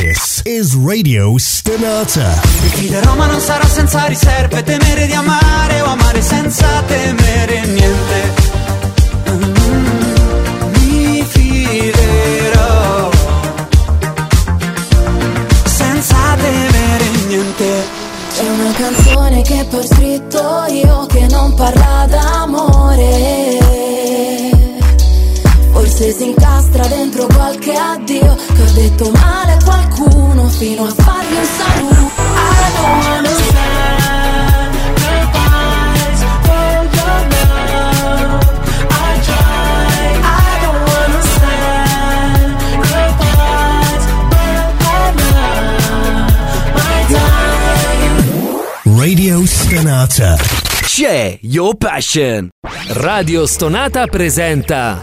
This is Radio Stonata. Il fiderò ma non sarà senza riserve, temere di amare o amare senza temere niente. Mm, Mi fiderò senza temere niente. C'è una canzone che poi qualche addio che ho detto male a qualcuno fino a fargli un saluto. I don't understand goodbyes for your love. I don't my time. Radio Stonata. C'è Your Passion. Radio Stonata presenta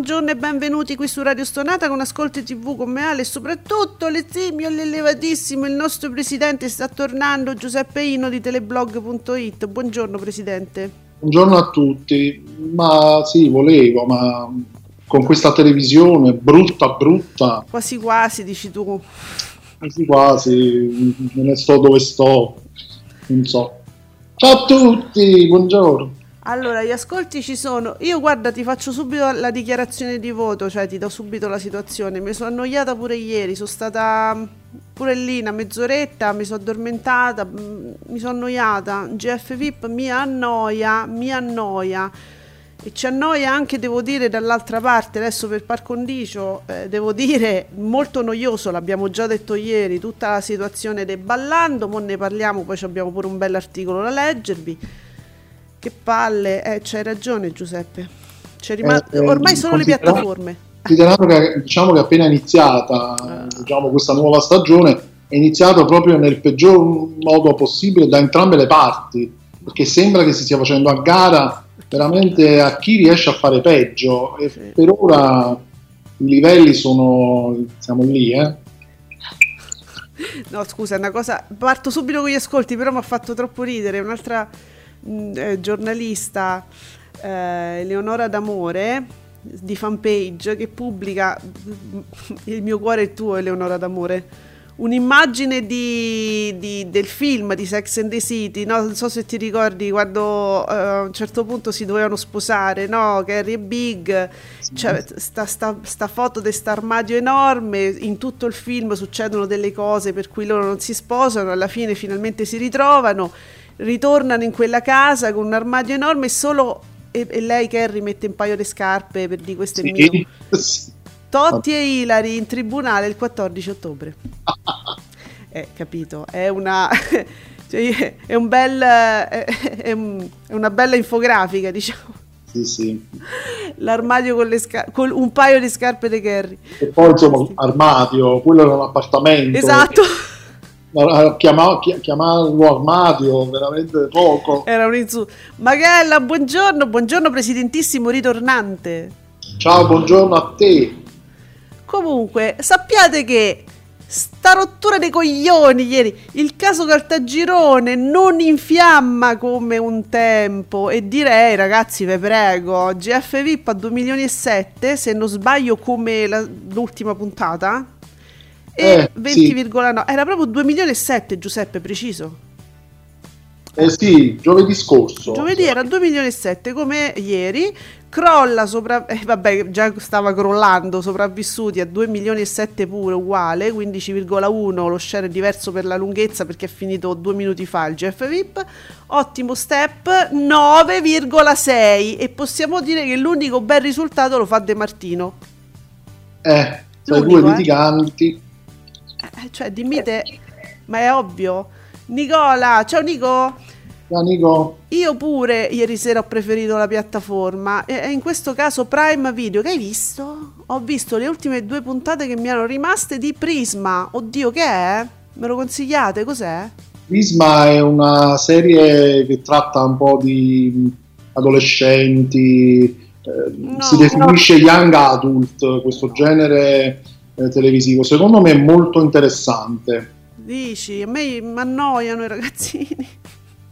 Buongiorno e benvenuti qui su Radio Stonata con Ascolti TV con me Ale e soprattutto l'esimio e l'elevatissimo il nostro presidente sta tornando Giuseppe Ino di teleblog.it. Buongiorno presidente. Buongiorno a tutti, ma sì, volevo, ma con questa televisione brutta, brutta, Quasi quasi dici tu. quasi quasi, non ne sto dove sto, non so. Ciao a tutti, buongiorno. Allora, gli ascolti ci sono. Io guarda, ti faccio subito la dichiarazione di voto, cioè ti do subito la situazione. Mi sono annoiata pure ieri, sono stata mm, pure lì una mezz'oretta, mi sono addormentata, mm, mi sono annoiata. GF VIP mi annoia, mi annoia. E ci annoia anche, devo dire, dall'altra parte, adesso per par condicio, eh, devo dire, molto noioso, l'abbiamo già detto ieri, tutta la situazione del ballando, mo ne parliamo, poi abbiamo pure un bell'articolo da leggervi. Che palle, eh, c'hai ragione Giuseppe. C'è rima- Eh, eh, ormai sono le piattaforme. Considerando che diciamo che appena iniziata Ah. diciamo, questa nuova stagione, è iniziata proprio nel peggior modo possibile da entrambe le parti, perché sembra che si stia facendo a gara veramente a chi riesce a fare peggio e Sì. per ora i livelli sono siamo lì, eh. No, scusa, è una cosa. Parto subito con gli ascolti, però mi ha fatto troppo ridere. Un'altra mh, eh, giornalista, eh, Eleonora D'Amore, di fanpage, che pubblica Il mio cuore è tuo, Eleonora D'Amore. Un'immagine di, di- del film di Sex and the City, no? non so se ti ricordi quando eh, a un certo punto si dovevano sposare, no? Carrie e Big, cioè, sta, sta, sta foto di sta armadio enorme, in tutto il film succedono delle cose per cui loro non si sposano, alla fine finalmente si ritrovano, ritornano in quella casa con un armadio enorme e solo... E, e lei Carrie mette un paio di scarpe per dire questo è mio. Sì, sì. Totti e Ilari in tribunale il 14 ottobre. Eh, capito, è una... cioè, è un bel... È, è un- è una bella infografica, diciamo. Sì, sì. L'armadio con, le scar- con un paio di scarpe di Kerry. E poi insomma armadio, quello era un appartamento. Esatto, Ma, chiama- chi- chiamarlo armadio veramente poco. era un insulto. Magella, buongiorno, buongiorno presidentissimo ritornante. Ciao, buongiorno a te. Comunque, sappiate che sta rottura dei coglioni ieri, il caso Caltagirone non infiamma come un tempo e direi ragazzi vi prego, GF VIP a 2 milioni e 7 se non sbaglio come la- l'ultima puntata e Eh, 20,9 era proprio 2 milioni e 7 Giuseppe preciso Eh sì, giovedì scorso. Giovedì era 2 milioni e 7 come ieri, crolla sopra, eh, vabbè già stava crollando, sopravvissuti a 2 milioni e 7 pure uguale, 15,1 lo share è diverso per la lunghezza perché è finito due minuti fa il GF VIP, ottimo step 9,6 e possiamo dire che l'unico bel risultato lo fa De Martino, Eh, tra due eh. litiganti. Eh, cioè dimmi te, ma è ovvio. Nicola, ciao Nico. Ciao Nico. Io pure ieri sera ho preferito la piattaforma e in questo caso Prime Video. Che hai visto? Ho visto le ultime due puntate che mi erano rimaste di Prisma. Oddio, che è? Me lo consigliate? Cos'è? Prisma è una serie che tratta un po' di adolescenti, eh, No. si definisce young adult, questo genere eh, televisivo. Secondo me è molto interessante. Dici, a me mi annoiano i ragazzini.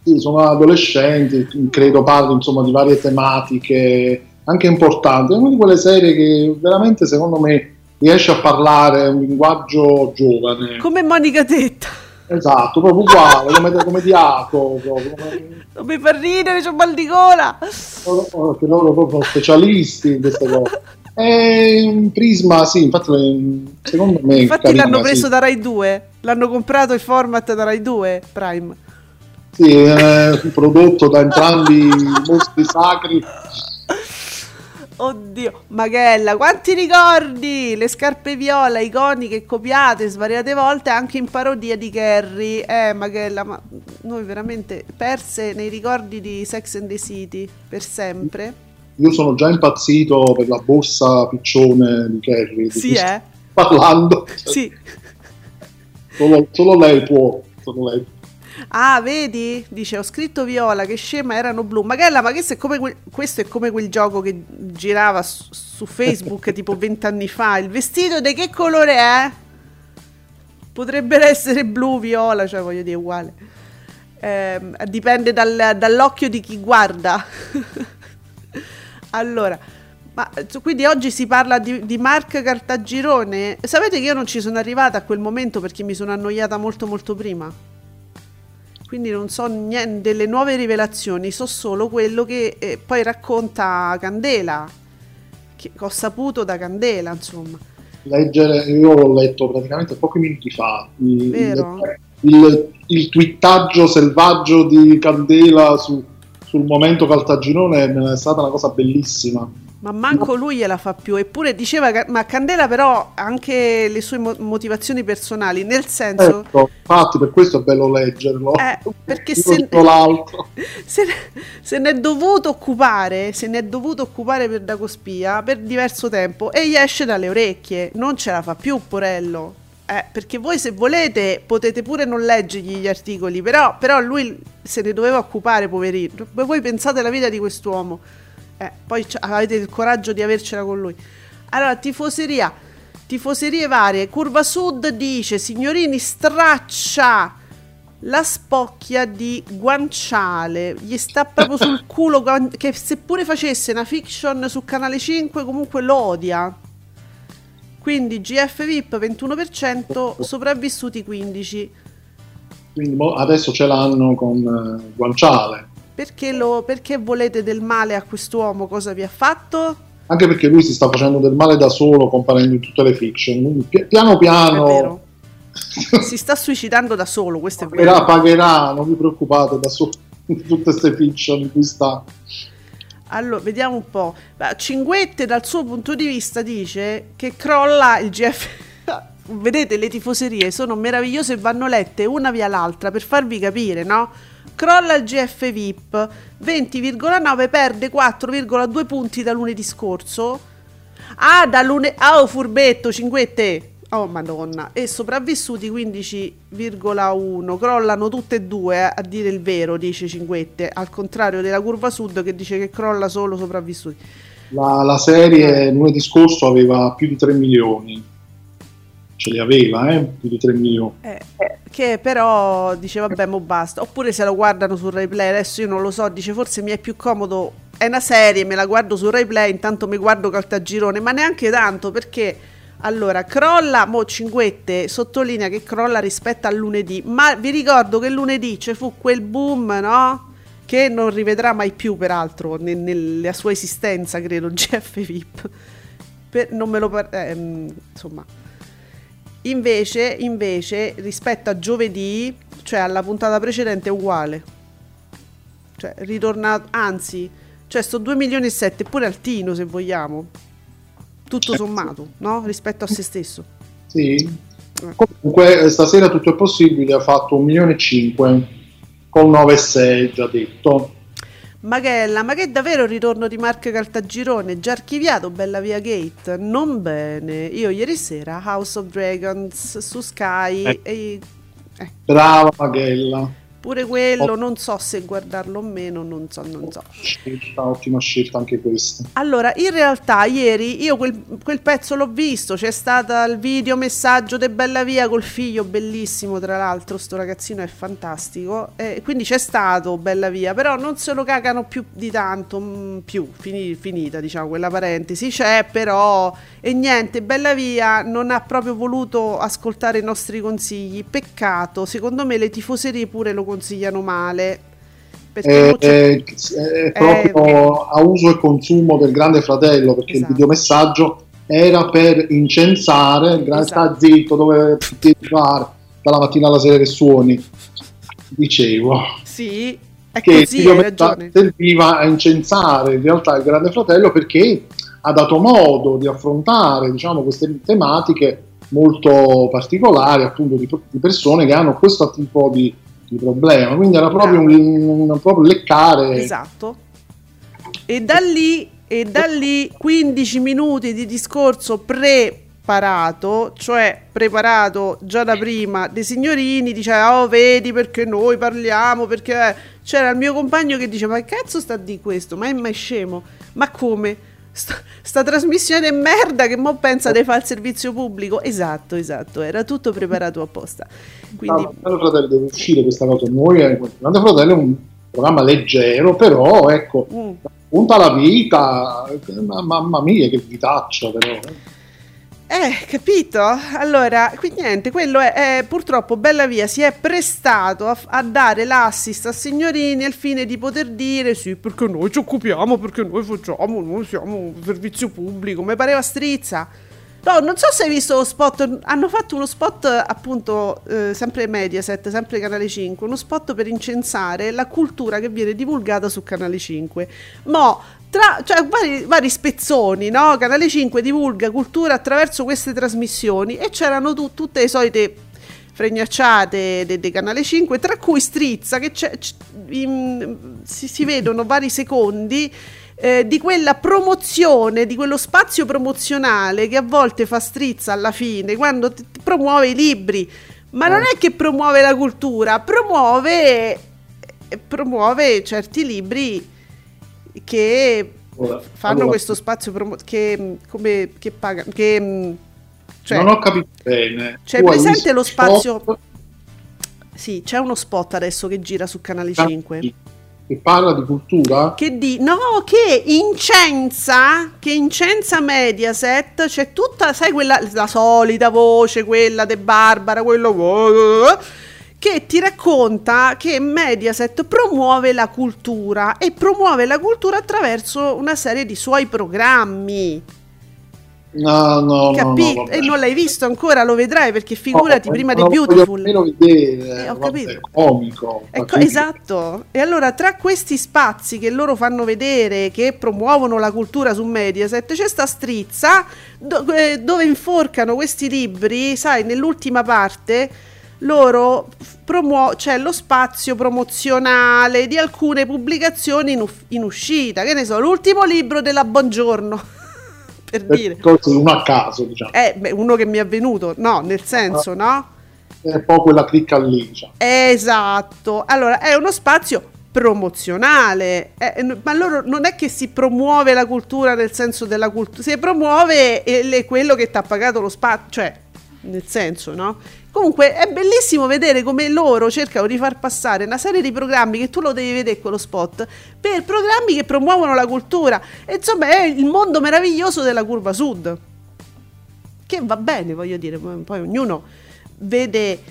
Sì, sono adolescenti, credo parli insomma di varie tematiche anche importanti. È una di quelle serie che veramente secondo me riesce a parlare un linguaggio giovane. Come Monica Tetta. Esatto, proprio uguale, come, come Diaco, proprio, come- Non mi fa ridere, c'ho mal di gola. loro, che loro proprio sono specialisti in queste cose. E in Prisma, sì, infatti secondo me... Infatti carina, l'hanno sì. preso da Rai 2. L'hanno comprato il format da Rai 2 Prime. Sì, è un prodotto da entrambi i mostri sacri. Oddio, Magella, quanti ricordi? Le scarpe viola, iconiche, copiate svariate volte anche in parodia di Carrie. Eh, Magella, ma noi veramente perse nei ricordi di Sex and the City per sempre. Io sono già impazzito per la borsa piccione di Kerry. di Sì, sto eh? Parlando. Sì. Solo, solo lei può. Solo lei. Ah, vedi? Dice, ho scritto viola, che scema, erano blu. Magella, ma questo è come quel, questo è come quel gioco che girava su, su Facebook tipo vent'anni fa. Il vestito di che colore è? Potrebbe essere blu, viola, cioè voglio dire, uguale. Ehm, dipende dal- dall'occhio di chi guarda. allora, ma eh, quindi oggi si parla di, di Mark Cartagirone. Sapete che io non ci sono arrivata a quel momento perché mi sono annoiata molto molto prima. Quindi non so niente delle nuove rivelazioni, so solo quello che eh, poi racconta Candela, che, ho saputo da Candela, insomma. Leggere, io l'ho letto praticamente pochi minuti fa. Il, Vero? il, il twittaggio selvaggio di Candela su- sul momento Caltagirone è stata una cosa bellissima. Ma manco lui gliela fa più. Eppure diceva, che- ma Candela però ha anche le sue mo- motivazioni personali, nel senso... Ecco, infatti per questo è bello leggerlo. Eh, perché se, se, se ne è dovuto occupare, se ne è dovuto occupare per Dagospia per diverso tempo e gli esce dalle orecchie, non ce la fa più, porello. Eh, perché voi se volete potete pure non leggergli gli articoli, però, però lui se ne doveva occupare, poverino. Voi pensate alla vita di quest'uomo, eh, poi avete il coraggio di avercela con lui. Allora, tifoseria, tifoserie varie. Curva Sud dice, signorini, straccia la spocchia di guanciale gli sta proprio sul culo che seppure facesse una fiction su canale 5 comunque lo odia quindi GF VIP 21% sopravvissuti 15 Quindi mo- adesso ce l'hanno con eh, Guanciale. perché, lo, perché volete del male a quest'uomo cosa vi ha fatto? Anche perché lui si sta facendo del male da solo comparendo in tutte le fiction. Quindi pi- piano è piano si sta suicidando da solo questo è pagherà, vero pagherà, non vi preoccupate da solo in tutte queste fiction in cui sta. Allora, vediamo un po'. Cinguette, dal suo punto di vista, dice che crolla il GF. Vedete, le tifoserie sono meravigliose e vanno lette una via l'altra per farvi capire, no? Crolla il GF VIP 20,9 perde 4,2 punti da lunedì scorso. Ah, da lunedì. Ah, oh, furbetto, cinguette. Oh, madonna. E sopravvissuti 15,1. Crollano tutte e due, eh, a dire il vero, dice Cinguette. Al contrario della curva sud che dice che crolla solo sopravvissuti. La, la serie lunedì scorso aveva più di 3 milioni. Ce li aveva, eh? Più di 3 milioni. Eh, che però dice vabbè, mo basta. Oppure se lo guardano sul replay, adesso io non lo so, dice forse mi è più comodo. È una serie, me la guardo sul replay, intanto mi guardo Caltagirone, ma neanche tanto perché allora crolla, mo Cinguette sottolinea che crolla rispetto al lunedì, ma vi ricordo che lunedì ci fu quel boom, no? Che non rivedrà mai più, peraltro, ne- nella sua esistenza, credo, GF VIP. Per- non me lo par- ehm, insomma. Invece, invece, rispetto a giovedì, cioè alla puntata precedente, è uguale. Cioè, ritornato, anzi, cioè sto 2 milioni e 7, pure altino se vogliamo. Tutto sommato, no? Rispetto a se stesso. Sì. Comunque eh, stasera tutto è possibile, ha fatto un milione e cinque. col 9-6 già detto. Maghella, ma che è davvero il ritorno di Marco Caltagirone? Già archiviato Bella Via Gate? Non bene. Io ieri sera House of Dragons su Sky Eh. e eh, Brava Maghella. Pure quello non so se guardarlo o meno, non so, non so. Scelta, ottima scelta anche questa. Allora, in realtà ieri io quel, quel pezzo l'ho visto, c'è stato il video messaggio de Bella Via col figlio, bellissimo tra l'altro, sto ragazzino è fantastico, e quindi c'è stato Bella Via, però non se lo cagano più di tanto, mm, più, fini- finita diciamo quella parentesi, c'è però, e niente, Bella Via non ha proprio voluto ascoltare i nostri consigli, peccato, secondo me le tifoserie pure lo consigliano male. Perché È, mo c'è- è- è proprio a uso e consumo del grande fratello perché Esatto. il videomessaggio era per incensare il grande Esatto. sta zitto dove ti fare dalla mattina alla sera che suoni dicevo Sì, è che il così, hai videomessaggio serviva a incensare in realtà il grande fratello perché ha dato modo di affrontare diciamo queste tematiche molto particolari appunto di, di persone che hanno questo tipo di, di problema quindi era proprio un, un- proprio leccare Esatto. E da lì, e da lì 15 minuti di discorso preparato, cioè preparato già da prima dei signorini, diceva, oh vedi perché noi parliamo, perché c'era il mio compagno che diceva, ma che cazzo sta di questo? Ma è mai scemo? Ma come? Sta, sta trasmissione è merda che mo pensa di fare il servizio pubblico? Esatto, esatto, era tutto preparato apposta. Quindi No, Grande Fratello deve uscire questa cosa. Noi, eh, Grande Fratello è un programma leggero, però ecco, mm. punta alla vita. eh, ma- Mamma mia, che vitaccia, però. Eh, capito? Allora, qui niente, quello è, è- purtroppo Bella Via si è prestato a, a dare l'assist a signorini al fine di poter dire sì, perché noi ci occupiamo, perché noi facciamo, noi siamo un servizio pubblico, mi pareva strizza. No, non so se hai visto lo spot, hanno fatto uno spot appunto eh, sempre Mediaset, sempre Canale 5, uno spot per incensare la cultura che viene divulgata su Canale 5. Mo, tra, cioè vari, vari spezzoni, no? Canale 5 divulga cultura attraverso queste trasmissioni e c'erano tu- tutte le solite fregnacciate del Canale 5, tra cui Strizza, che c'è, c- in- si, si vedono vari secondi eh, di quella promozione, di quello spazio promozionale che a volte fa Strizza alla fine, quando ti promuove i libri. Ma non è che promuove la cultura, promuove, eh, promuove certi libri che Ora, fanno allora, questo spazio promo- che, come, che pagano, che, cioè, non ho capito bene. c'è hai presente lo spazio- spot sì, c'è uno spot adesso che gira su Canale 5. Che parla di cultura? Che di no, che incensa, che incensa Mediaset, c'è tutta, sai quella la solita voce, quella de Barbara, quello che ti racconta che Mediaset promuove la cultura e promuove la cultura attraverso una serie di suoi programmi. No, no, no, Capito? no, vabbè. e non l'hai visto ancora, lo vedrai perché figurati No, prima di Beautiful. vedere, Eh, ho capito. è comico. Ecco, esatto. E allora tra questi spazi che loro fanno vedere, che promuovono la cultura su Mediaset, c'è sta strizza do- eh, dove inforcano questi libri, sai, nell'ultima parte loro promuovono, c'è lo spazio promozionale di alcune pubblicazioni in, uff- in uscita, che ne so, l'ultimo libro della Buongiorno, per per dire. uno a caso, diciamo. Eh, beh, uno che mi è venuto, no, nel senso, no? È un po' quella clicca lì, diciamo. Esatto, allora è uno spazio promozionale, eh, n- ma loro non è che si promuove la cultura nel senso della cultura, si promuove eh, quello che ti ha pagato lo spazio, cioè nel senso, no? Comunque è bellissimo vedere come loro cercano di far passare una serie di programmi che tu lo devi vedere quello spot per programmi che promuovono la cultura. E insomma è il mondo meraviglioso della curva sud. Che va bene, voglio dire, poi ognuno vede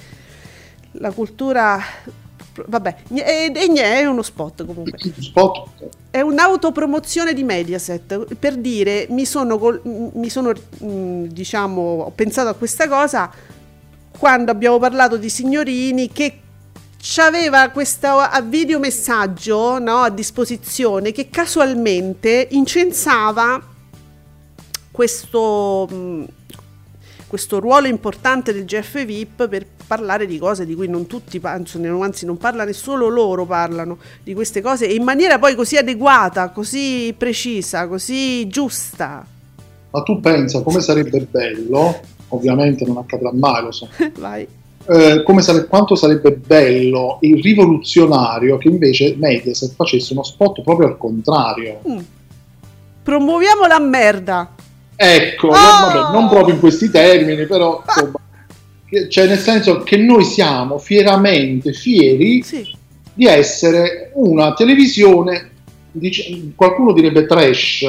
la cultura vabbè e, e è uno spot comunque Spot, è un'autopromozione di Mediaset per dire mi sono, mi sono diciamo ho pensato a questa cosa quando abbiamo parlato di signorini che c'aveva questo videomessaggio no, a disposizione che casualmente incensava questo mm, questo ruolo importante del GF VIP per parlare di cose di cui non tutti, anzi non parlano, solo loro parlano di queste cose in maniera poi così adeguata, così precisa, così giusta. Ma tu pensa come sarebbe bello, ovviamente non accadrà mai, lo so. Eh, sare- quanto sarebbe bello e rivoluzionario che invece Mediaset facesse uno spot proprio al contrario. Mm. Promuoviamo la merda. Ecco, oh! vabbè, non proprio in questi termini, però insomma, cioè nel senso che noi siamo fieramente fieri sì. di essere una televisione, dice, qualcuno direbbe trash,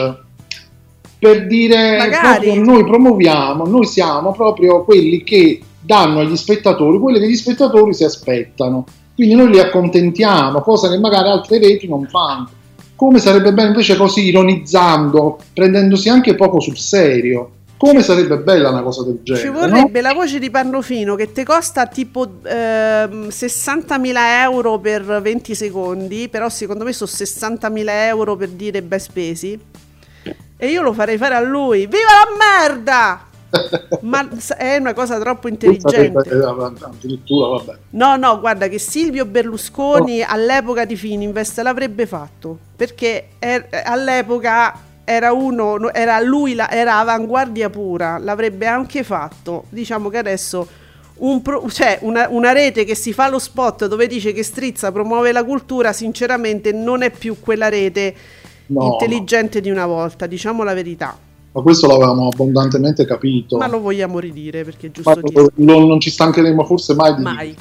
per dire proprio, noi promuoviamo, noi siamo proprio quelli che danno agli spettatori quello che gli spettatori si aspettano. Quindi noi li accontentiamo, cosa che magari altre reti non fanno. Come sarebbe bello invece così ironizzando, prendendosi anche poco sul serio. Come sarebbe bella una cosa del genere? Ci vorrebbe no? la voce di Pannofino che ti costa tipo eh, 60.000 euro per 20 secondi, però secondo me sono 60.000 euro per dire bei spesi. E io lo farei fare a lui. Viva la merda! Ma è una cosa troppo intelligente. Addirittura, vabbè. No, no, guarda che Silvio Berlusconi oh. all'epoca di Fininvest l'avrebbe fatto perché er- all'epoca era uno, era lui, la, era avanguardia pura, l'avrebbe anche fatto. Diciamo che adesso un pro, cioè una, una, rete che si fa lo spot dove dice che Strizza promuove la cultura, sinceramente non è più quella rete no, intelligente no. di una volta, diciamo la verità ma questo l'avevamo abbondantemente capito. Ma lo vogliamo ridire perché è giusto dire. Lo, non ci stancheremo forse mai di mai.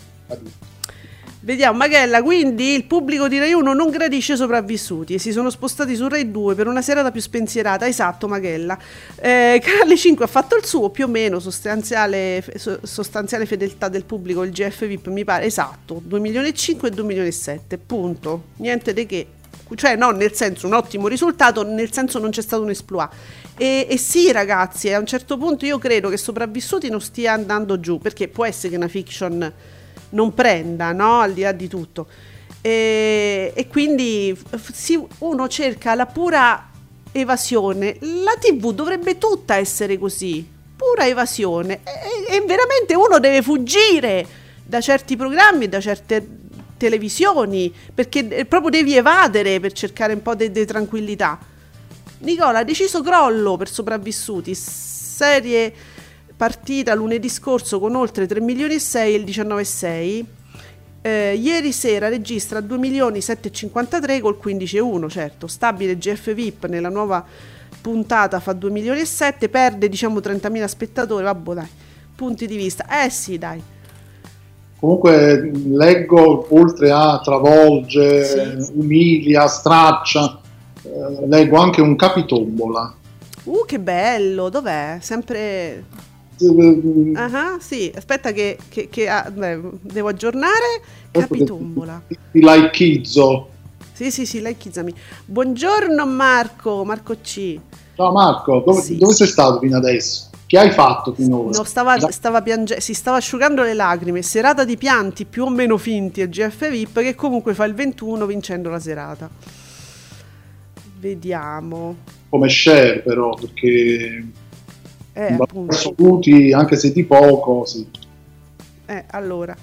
Vediamo, Maghella, quindi il pubblico di Rai 1 non gradisce sopravvissuti e si sono spostati su Rai 2 per una serata più spensierata, esatto Maghella. Eh, Canale 5 ha fatto il suo, più o meno, sostanziale, sostanziale fedeltà del pubblico, il GF VIP mi pare, esatto, 2 milioni e 5 e 2 milioni e 7, punto. Niente di che, cioè no, nel senso un ottimo risultato, nel senso non c'è stato un esploit. E, e, sì, ragazzi, a un certo punto io credo che Sopravvissuti non stia andando giù, perché può essere che una fiction non prenda, no? Al di là di tutto. E, e quindi sì, uno cerca la pura evasione. La TV dovrebbe tutta essere così, pura evasione. E, e veramente uno deve fuggire da certi programmi, da certe televisioni, perché proprio devi evadere per cercare un po' di tranquillità. Nicola ha deciso crollo per sopravvissuti. Serie partita lunedì scorso con oltre 3 milioni e 6 e il 19,6. Eh, ieri sera registra 2 milioni 753 col 15,1, certo. Stabile GF VIP nella nuova puntata fa 2 milioni e 7, perde diciamo 30.000 spettatori, vabbè dai, punti di vista. Eh sì, dai. Comunque leggo oltre a travolge, sì. umilia, straccia, eh, leggo anche un capitombola. Uh, che bello! Dov'è? Sempre... Uh-huh, sì, aspetta che, che, che ah, beh, devo aggiornare. Capitombola. Ti laikizzo. Sì, sì, sì, laikizzami. Buongiorno Marco, Marco C. Ciao Marco, dove, sì, dove sì. sei stato fino adesso? Che hai fatto finora? No, stava, stava piange- si stava asciugando le lacrime. Serata di pianti più o meno finti a GF VIP che comunque fa il 21 vincendo la serata. Vediamo. Come share però, perché eh, assoluti, anche se di poco, sì. Eh, allora.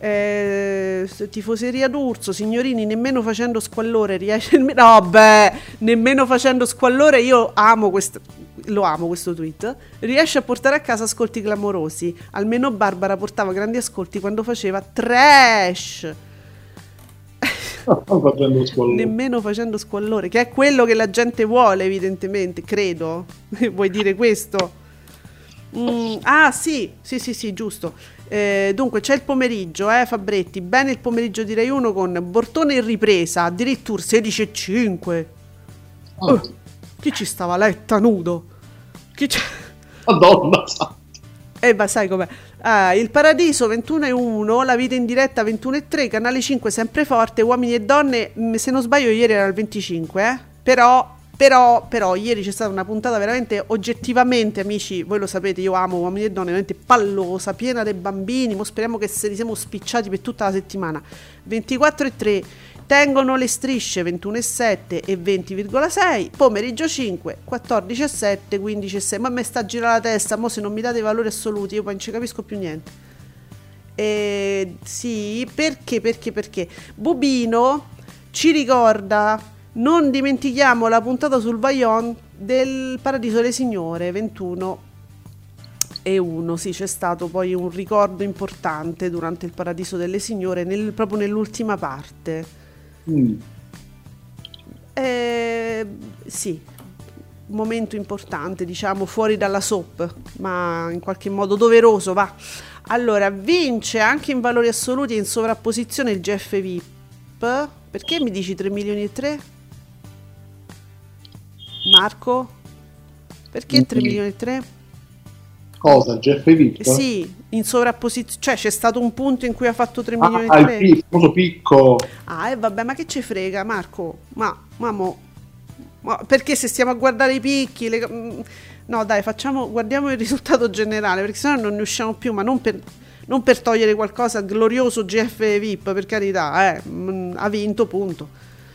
Eh, tifoseria d'Urso, signorini, nemmeno facendo squallore riesce. No, beh, nemmeno facendo squallore. Io amo questo. Lo amo questo tweet. Riesce a portare a casa ascolti clamorosi. Almeno Barbara portava grandi ascolti quando faceva trash. facendo Nemmeno facendo squallore, che è quello che la gente vuole, evidentemente, credo. Vuoi dire questo? Mm, ah, sì, sì, sì, sì, giusto. Eh, dunque, c'è il pomeriggio, eh, Fabretti. Bene il pomeriggio di Rai 1 con Bortone in ripresa, addirittura 16,5. Oh. Uh, chi ci stava letta nudo? Chi c'è? Madonna. Eh, ma sai com'è? Ah, il Paradiso 21 e 1, La vita in diretta 21 e 3, Canale 5 sempre forte, Uomini e Donne, mm, se non sbaglio ieri era il 25, eh? Però, però, però, ieri c'è stata una puntata veramente oggettivamente, amici, voi lo sapete, io amo Uomini e Donne, veramente pallosa, piena dei bambini, mo speriamo che se li siamo spicciati per tutta la settimana. 24 e 3, Tengono le strisce 21,7 e 20,6. Pomeriggio 5, 14,7, 15,6. Ma me sta a girare la testa, mo se non mi date i valori assoluti io poi non ci capisco più niente. Eh, sì, perché, perché, perché? Bubino ci ricorda, non dimentichiamo la puntata sul Vaillon del Paradiso delle Signore 21 e 1. Sì, c'è stato poi un ricordo importante durante il Paradiso delle Signore, nel- proprio nell'ultima parte. Mm. Eh, sì, momento importante, diciamo, fuori dalla soap, ma in qualche modo doveroso, va. Allora, vince anche in valori assoluti e in sovrapposizione il GF VIP. Perché mi dici 3 milioni e 3? Marco? Perché 3 Mm. milioni e 3? Cosa? Il GF VIP? Sì, in sovrapposizione, cioè c'è stato un punto in cui ha fatto 3 milioni Ah, e il 3. pi- il famoso picco. Ah, e vabbè, ma che ci frega, Marco? Ma, ma mo- ma perché se stiamo a guardare i picchi, le- mm, no, dai, facciamo, guardiamo il risultato generale, perché sennò non ne usciamo più, ma non per, non per togliere qualcosa glorioso GF VIP, per carità, eh, mm, ha vinto, punto.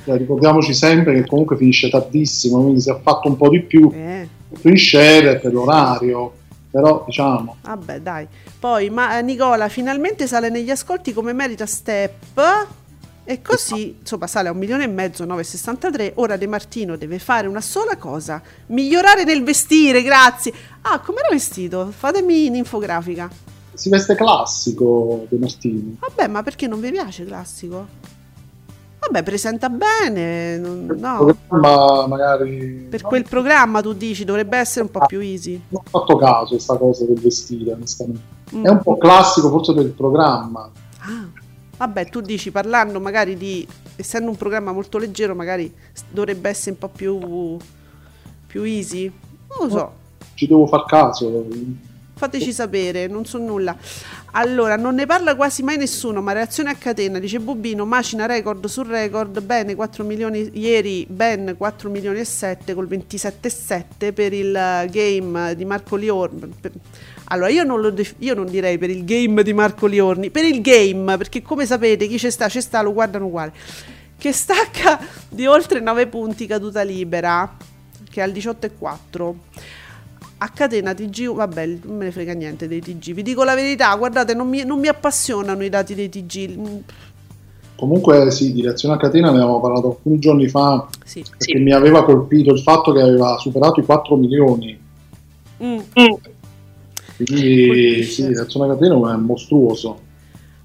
Cioè, ricordiamoci sempre che comunque finisce tardissimo, quindi si è fatto un po' di più Eh, in share per l'orario, però diciamo, vabbè, dai. Poi, ma, eh, Nicola finalmente sale negli ascolti come merita Step. E così, insomma, sale a un milione e mezzo, 9,63. Ora De Martino deve fare una sola cosa: migliorare nel vestire, grazie. Ah, come era vestito? Fatemi un'infografica. si veste classico De Martini. Vabbè, ma perché non vi piace classico? Vabbè, presenta bene. non- No. Programma magari Per quel programma tu dici dovrebbe essere un po' più easy. non ho fatto caso questa cosa del vestire, onestamente. Mm. È un po' classico forse per il programma. Ah, vabbè, tu dici parlando magari di essendo un programma molto leggero, magari dovrebbe essere un po' più più easy. Non lo so. Ci devo far caso. Fateci sapere, non so nulla. Allora, non ne parla quasi mai nessuno, ma reazione a catena, dice Bobino, macina record su record, bene 4 milioni, ieri ben 4 milioni e 7 col 27,7 per il eh, game di Marco Liorni. Allora, io non, lo io non direi per il game di Marco Liorni, per il game, perché come sapete chi ci sta, ci sta, lo guardano uguale. Che stacca di oltre 9 punti caduta libera, che è al 18,4 a catena TG, vabbè, non me ne frega niente dei TG. Vi dico la verità, guardate, non mi, non mi appassionano i dati dei TG. Mm, Comunque sì, di reazione a catena ne avevamo parlato alcuni giorni fa Sì. perché mi aveva colpito il fatto che aveva superato i 4 milioni. Mm. Quindi Colpisce. sì, di reazione a catena è mostruoso.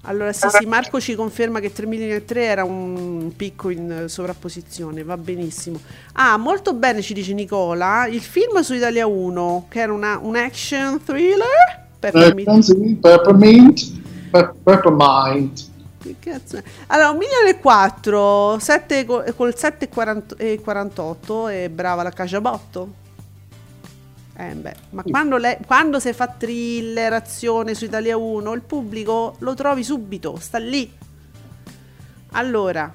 Allora, sì, sì, Marco ci conferma che 3 milioni e 3 era un picco in sovrapposizione, va benissimo. Ah, molto bene, ci dice Nicola, il film su Italia 1, che era una, un action thriller. Peppermint. Eh, Peppermint, Pe- Peppermint. Che cazzo è? Allora, un milione e 4, 7 co- col 7,48 e brava la Cacciabotto. Eh beh, ma quando, lei, quando si fa thriller, azione su Italia 1, il pubblico lo trovi subito, sta lì. Allora,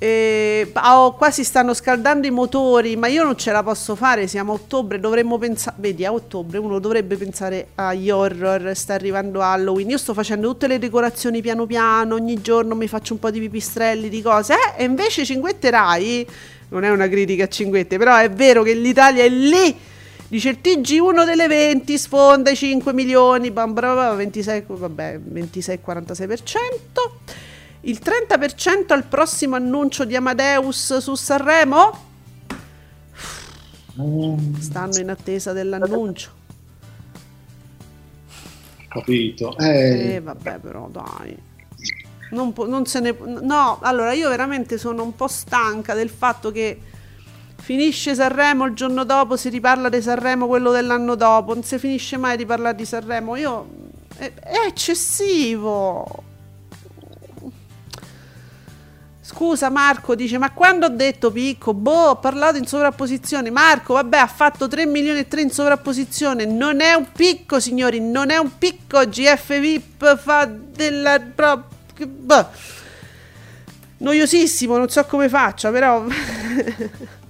eh, oh, qua si stanno scaldando i motori, ma io non ce la posso fare, siamo a ottobre, dovremmo pensare, vedi, a ottobre uno dovrebbe pensare agli horror, sta arrivando Halloween, io sto facendo tutte le decorazioni piano piano, ogni giorno mi faccio un po' di pipistrelli, di cose, eh, e invece Cinguette Rai, non è una critica a Cinguette, però è vero che l'Italia è lì, dice il TG1 delle 20, sfonda i 5 milioni, bam, bam, bam, 26, vabbè, 26-46%. Il 30% al prossimo annuncio di Amadeus su Sanremo? Stanno in attesa dell'annuncio. capito. Eh, Eh, vabbè, però dai. Non, po- non se ne. No, allora io veramente sono un po' stanca del fatto che finisce Sanremo il giorno dopo, si riparla di Sanremo quello dell'anno dopo, non si finisce mai di parlare di Sanremo. Io. È, è eccessivo. Scusa Marco, dice, ma quando ho detto picco? Boh, ho parlato in sovrapposizione. Marco, vabbè, ha fatto 3 milioni e 3 in sovrapposizione. Non è un picco, signori, non è un picco. GF VIP fa della... boh. Noiosissimo, non so come faccia, però...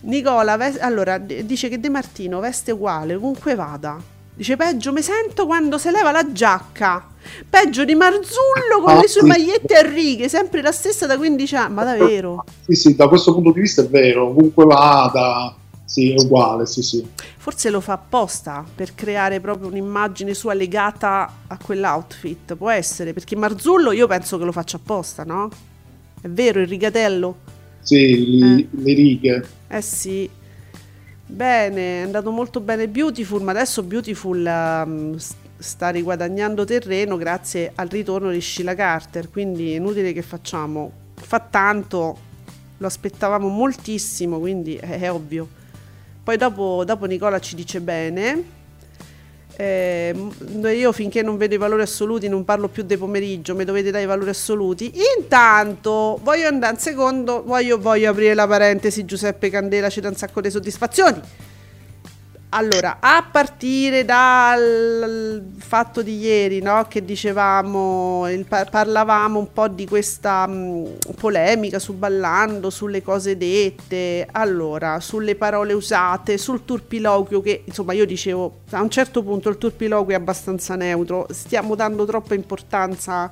Nicola, ves- allora, dice che De Martino veste uguale, ovunque vada. Dice peggio mi sento quando si leva la giacca. Peggio di Marzullo con Ah, le sue sì. magliette a righe, sempre la stessa da 15 anni. Ma davvero? Sì, sì, da questo punto di vista è vero, ovunque vada, sì, è uguale, sì, sì. Forse lo fa apposta per creare proprio un'immagine sua legata a quell'outfit. Può essere, perché Marzullo io penso che lo faccia apposta, no? È vero, il rigatello? Sì, li- le righe. Eh sì. Bene, è andato molto bene Beautiful, ma adesso Beautiful s- sta riguadagnando terreno grazie al ritorno di Sheila Carter, quindi è inutile che facciamo. Fa tanto, lo aspettavamo moltissimo, quindi è, è ovvio. Poi dopo, dopo Nicola ci dice bene. Eh, io finché non vedo i valori assoluti non parlo più dei pomeriggio, mi dovete dare i valori assoluti. Intanto voglio andare un secondo, voglio, voglio aprire la parentesi, Giuseppe Candela ci dà un sacco di soddisfazioni. Allora, a partire dal fatto di ieri, no, che dicevamo, il- par- parlavamo un po' di questa mh, polemica su Ballando, sulle cose dette, allora, sulle parole usate, sul turpiloquio che, insomma, io dicevo, a un certo punto il turpiloquio è abbastanza neutro, stiamo dando troppa importanza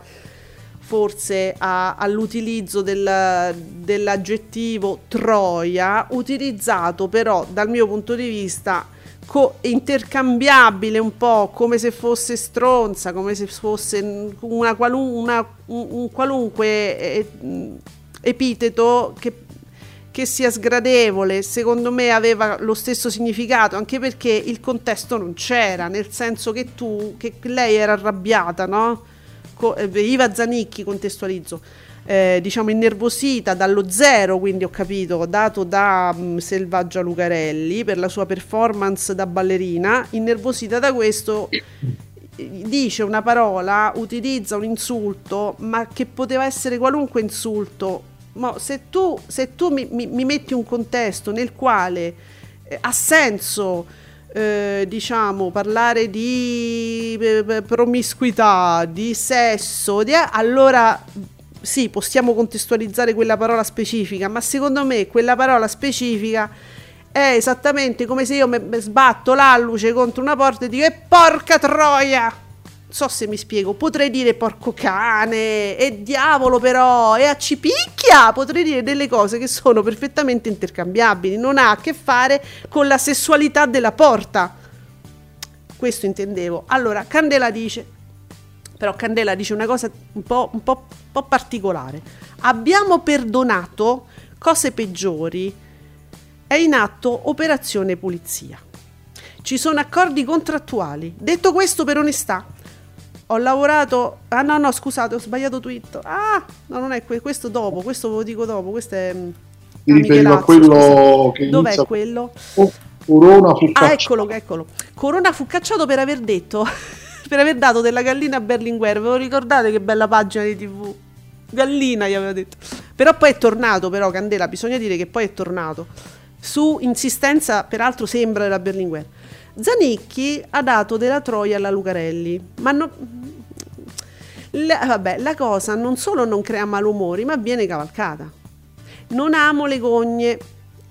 forse a- all'utilizzo del- dell'aggettivo troia, utilizzato però dal mio punto di vista co- intercambiabile un po' come se fosse stronza, come se fosse una qualun- una- un, un qualunque eh, epiteto che che sia sgradevole, secondo me aveva lo stesso significato, anche perché il contesto non c'era, nel senso che tu, che lei era arrabbiata, no? Co- eh, Iva Zanicchi, contestualizzo, eh, diciamo innervosita dallo zero, quindi ho capito, dato da mh, Selvaggia Lucarelli per la sua performance da ballerina, innervosita da questo dice una parola, utilizza un insulto, ma che poteva essere qualunque insulto. Ma se tu, se tu mi, mi- mi metti un contesto nel quale eh, ha senso, eh, diciamo, parlare di eh, promiscuità, di sesso, di- allora sì, possiamo contestualizzare quella parola specifica, ma secondo me quella parola specifica è esattamente come se io me sbatto l'alluce contro una porta e dico e porca troia! So se mi spiego, potrei dire porco cane, e diavolo però, e accipicchia, potrei dire delle cose che sono perfettamente intercambiabili, non ha a che fare con la sessualità della porta. Questo intendevo. Allora, Candela dice, però Candela dice una cosa un po', un po', un po' particolare. Abbiamo perdonato cose peggiori, è in atto operazione pulizia. Ci sono accordi contrattuali. Detto questo per onestà, ho lavorato... Ah no, no, scusate, ho sbagliato tweet. Ah, no, non è que- questo dopo, questo ve lo dico dopo, questo è... mm, Mi ah, riferivo a quello che Dov'è inizia quello? Oh, Corona fu Ah, cacciato. eccolo, eccolo. Corona fu cacciato per aver detto, per aver dato della gallina a Berlinguer. Ve lo ricordate che bella pagina di TV? Gallina gli aveva detto. Però poi è tornato, però Candela, bisogna dire che poi è tornato. Su insistenza, peraltro sembra della Berlinguer. Zanicchi ha dato della troia alla Lucarelli, ma no- la, vabbè, la cosa non solo non crea malumori, ma viene cavalcata. Non amo le gogne.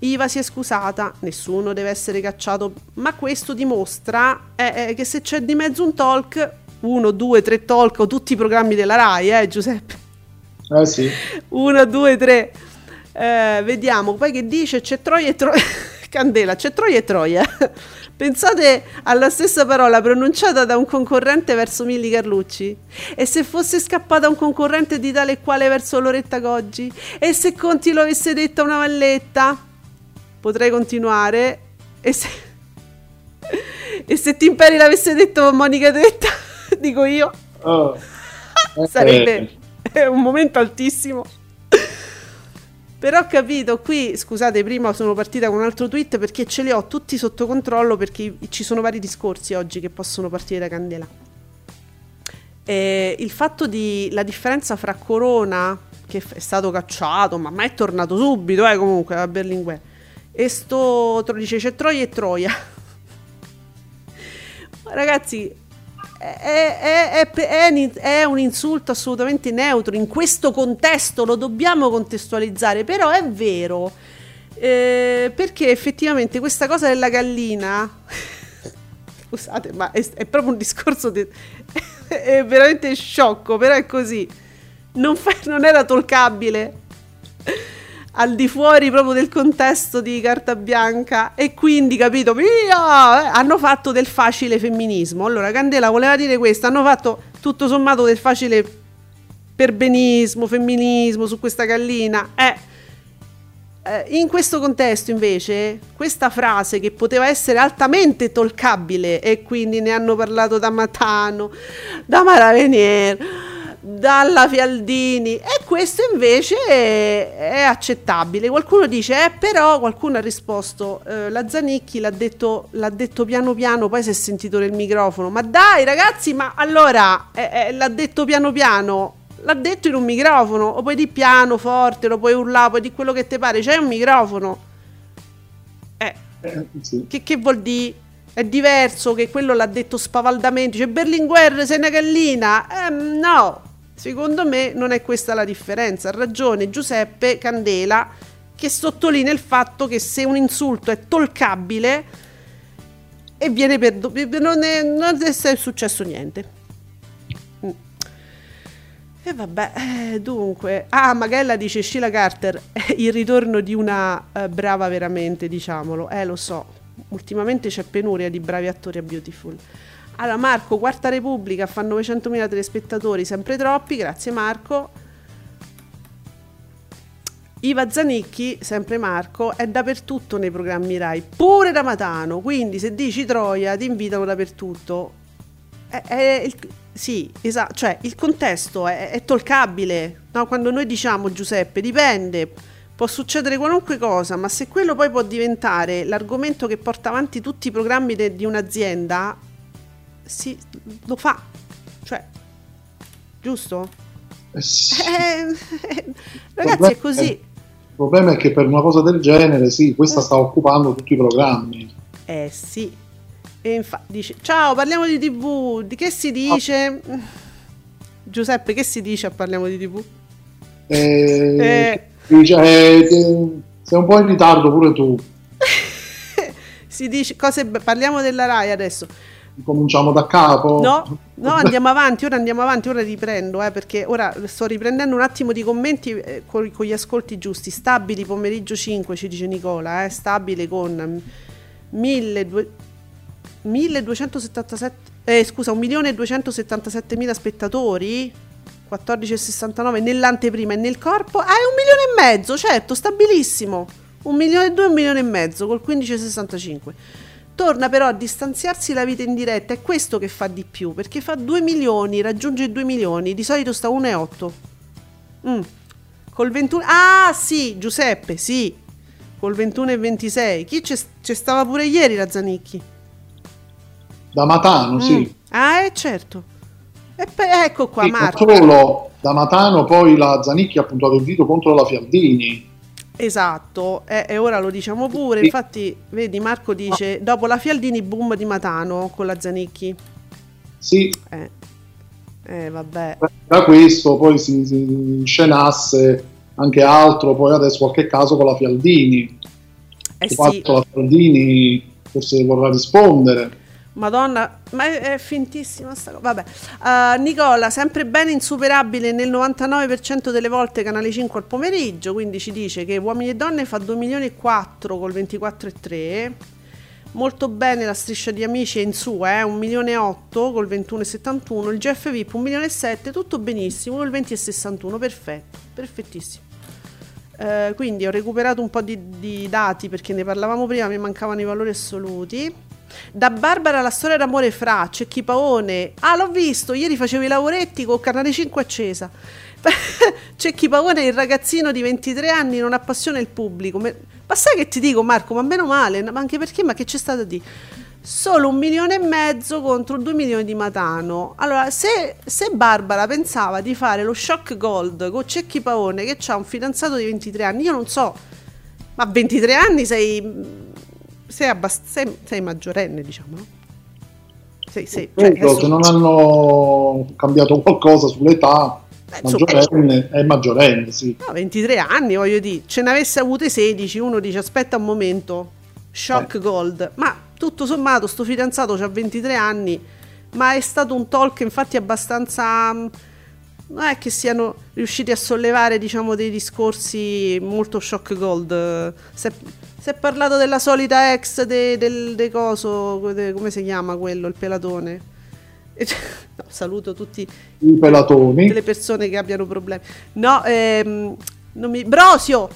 Iva si è scusata, nessuno deve essere cacciato, ma questo dimostra eh, eh, che se c'è di mezzo un talk, uno, due, tre talk, o tutti i programmi della RAI, eh Giuseppe? Eh sì. Uno, due, tre. Eh, vediamo, poi che dice c'è Troia e Troia. Candela, c'è Troia e Troia. Pensate alla stessa parola pronunciata da un concorrente verso Milli Carlucci? E se fosse scappata un concorrente di tale e quale verso Loretta Goggi? E se Conti lo avesse detto a una valletta? Potrei continuare. E se, e se Timperi l'avesse detto Monica Tetta? Dico io. Oh. Eh, Sarebbe un momento altissimo. Però ho capito, qui scusate, prima sono partita con un altro tweet perché ce li ho tutti sotto controllo perché ci sono vari discorsi oggi che possono partire da Candela. Eh, il fatto di la differenza fra Corona, che è stato cacciato, ma, ma è tornato subito, eh, comunque a Berlinguer, e sto dice c'è Troia e Troia. Ragazzi, è, è- è- è- un insulto assolutamente neutro in questo contesto lo dobbiamo contestualizzare però è vero eh, perché effettivamente questa cosa della gallina scusate, ma è, proprio un discorso de- è veramente sciocco, però è così. Non, fa- non era toccabile al di fuori proprio del contesto di carta bianca e quindi capito via! Hanno fatto del facile femminismo. Allora Candela voleva dire questo hanno fatto tutto sommato del facile perbenismo femminismo su questa gallina. Eh, eh, in questo contesto invece questa frase che poteva essere altamente toccabile e quindi ne hanno parlato da Matano da Maravenier dalla Fialdini e questo invece è, è accettabile. Qualcuno dice, eh, però qualcuno ha risposto, eh, la Zanicchi l'ha detto, l'ha detto piano piano, poi si è sentito nel microfono. Ma dai ragazzi, ma allora eh, eh, l'ha detto piano piano, l'ha detto in un microfono, o puoi di piano, forte, lo puoi urlare, puoi di quello che ti pare, c'è un microfono. Eh, Eh, sì. che, che vuol dire? È diverso che quello l'ha detto spavaldamente. Cioè, Berlinguer, sei una gallina? Ehm, no, secondo me non è questa la differenza. Ha ragione Giuseppe Candela che sottolinea il fatto che se un insulto è toccabile e viene perdonato, non è, non è successo niente. Mm. E vabbè, eh, dunque. Ah, Magella dice Sheila Carter, il ritorno di una eh, brava veramente, diciamolo. Eh, lo so. Ultimamente c'è penuria di bravi attori a Beautiful. Allora, Marco, Quarta Repubblica, fa 900.000 telespettatori, sempre troppi, grazie Marco. Iva Zanicchi, sempre Marco, è dappertutto nei programmi Rai, pure da Matano, quindi se dici Troia ti invitano dappertutto. È, è il, sì, esatto, cioè il contesto è, è toccabile. No, quando noi diciamo Giuseppe, dipende, può succedere qualunque cosa, ma se quello poi può diventare l'argomento che porta avanti tutti i programmi de- di un'azienda, sì, lo fa. Cioè, giusto? Eh, sì. Eh, ragazzi, è così. Il problema è che per una cosa del genere, sì, questa sta occupando tutti i programmi. Eh sì. E infatti dice, ciao, parliamo di tv. Di che si dice? Giuseppe, che si dice a parliamo di tv? Eh, Eh. dice, eh, sei un po' in ritardo pure tu. si dice cose parliamo della Rai adesso. Cominciamo da capo. No, no, andiamo avanti, ora andiamo avanti, ora riprendo, eh, perché ora sto riprendendo un attimo di commenti eh, con, con gli ascolti giusti. Stabili pomeriggio 5, ci dice Nicola, eh, stabile con mm, 1200 1277 eh, scusa, 1.277.000 spettatori 14,69 nell'anteprima e nel corpo. Ah, è un milione e mezzo, certo, stabilissimo. Un milione e due, un milione e mezzo col 15,65. Torna però a distanziarsi la vita in diretta, è questo che fa di più, perché fa 2 milioni, raggiunge i 2 milioni, di solito sta 1,8. Mm. Col 21... Ah, sì, Giuseppe, sì. Col 21 e 26. Chi c'è, stava pure ieri la Zanicchi? Da Matano, Mm. sì. Ah, eh, certo. E pe- ecco qua, Sì, Marco. solo da Matano, poi la Zanicchi ha puntato il dito contro la Fialdini. Esatto, e, e ora lo diciamo pure. Infatti, vedi, Marco dice: Dopo la Fialdini, boom di Matano con la Zanicchi. Sì, Eh, eh vabbè. da questo poi si, si scenasse anche altro, poi adesso qualche caso con la Fialdini. Eh sì, la Fialdini forse vorrà rispondere. Madonna, ma è, è fintissima sta cosa. Vabbè, Uh, Nicola, sempre bene insuperabile nel 99% delle volte Canale 5 al pomeriggio. Quindi ci dice che Uomini e Donne fa 2 milioni e 4 col 24,3. Molto bene la striscia di amici è in su, eh, 1 milione e 8 col 21,71. Il GF VIP 1 milione e 7, tutto benissimo. Il 20,61, perfetto, perfettissimo. Eh, quindi ho recuperato un po' di, di dati perché ne parlavamo prima, mi mancavano i valori assoluti. Da Barbara la storia d'amore fra Cecchi Paone. Ah, l'ho visto, ieri facevo i lavoretti con Canale 5 accesa. Cecchi Paone il ragazzino di 23 anni, non appassiona il pubblico. Ma sai che ti dico Marco, ma meno male, ma anche perché, ma che c'è stato di... Solo un milione e mezzo contro due milioni di Matano. Allora, se, se Barbara pensava di fare lo shock gold con Cecchi Paone che ha un fidanzato di 23 anni, io non so, ma a 23 anni sei sei, abbast- sei, sei maggiorenne, diciamo? Sei, sei, cioè, adesso- se non hanno cambiato qualcosa sull'età, Beh, maggiorenne è maggiorenne, sì. no, 23 anni, voglio dire, ce n'avesse avute 16, uno dice aspetta un momento, shock Eh. gold, ma tutto sommato sto fidanzato ha 23 anni, ma è stato un talk infatti abbastanza... mm, Non è che siano riusciti a sollevare, diciamo, dei discorsi molto shock gold. È, si è parlato della solita ex de- del de coso, de- come si chiama quello, il pelatone. No, saluto tutti I pelatoni. le persone che abbiano problemi. No, ehm, mi... Brosio!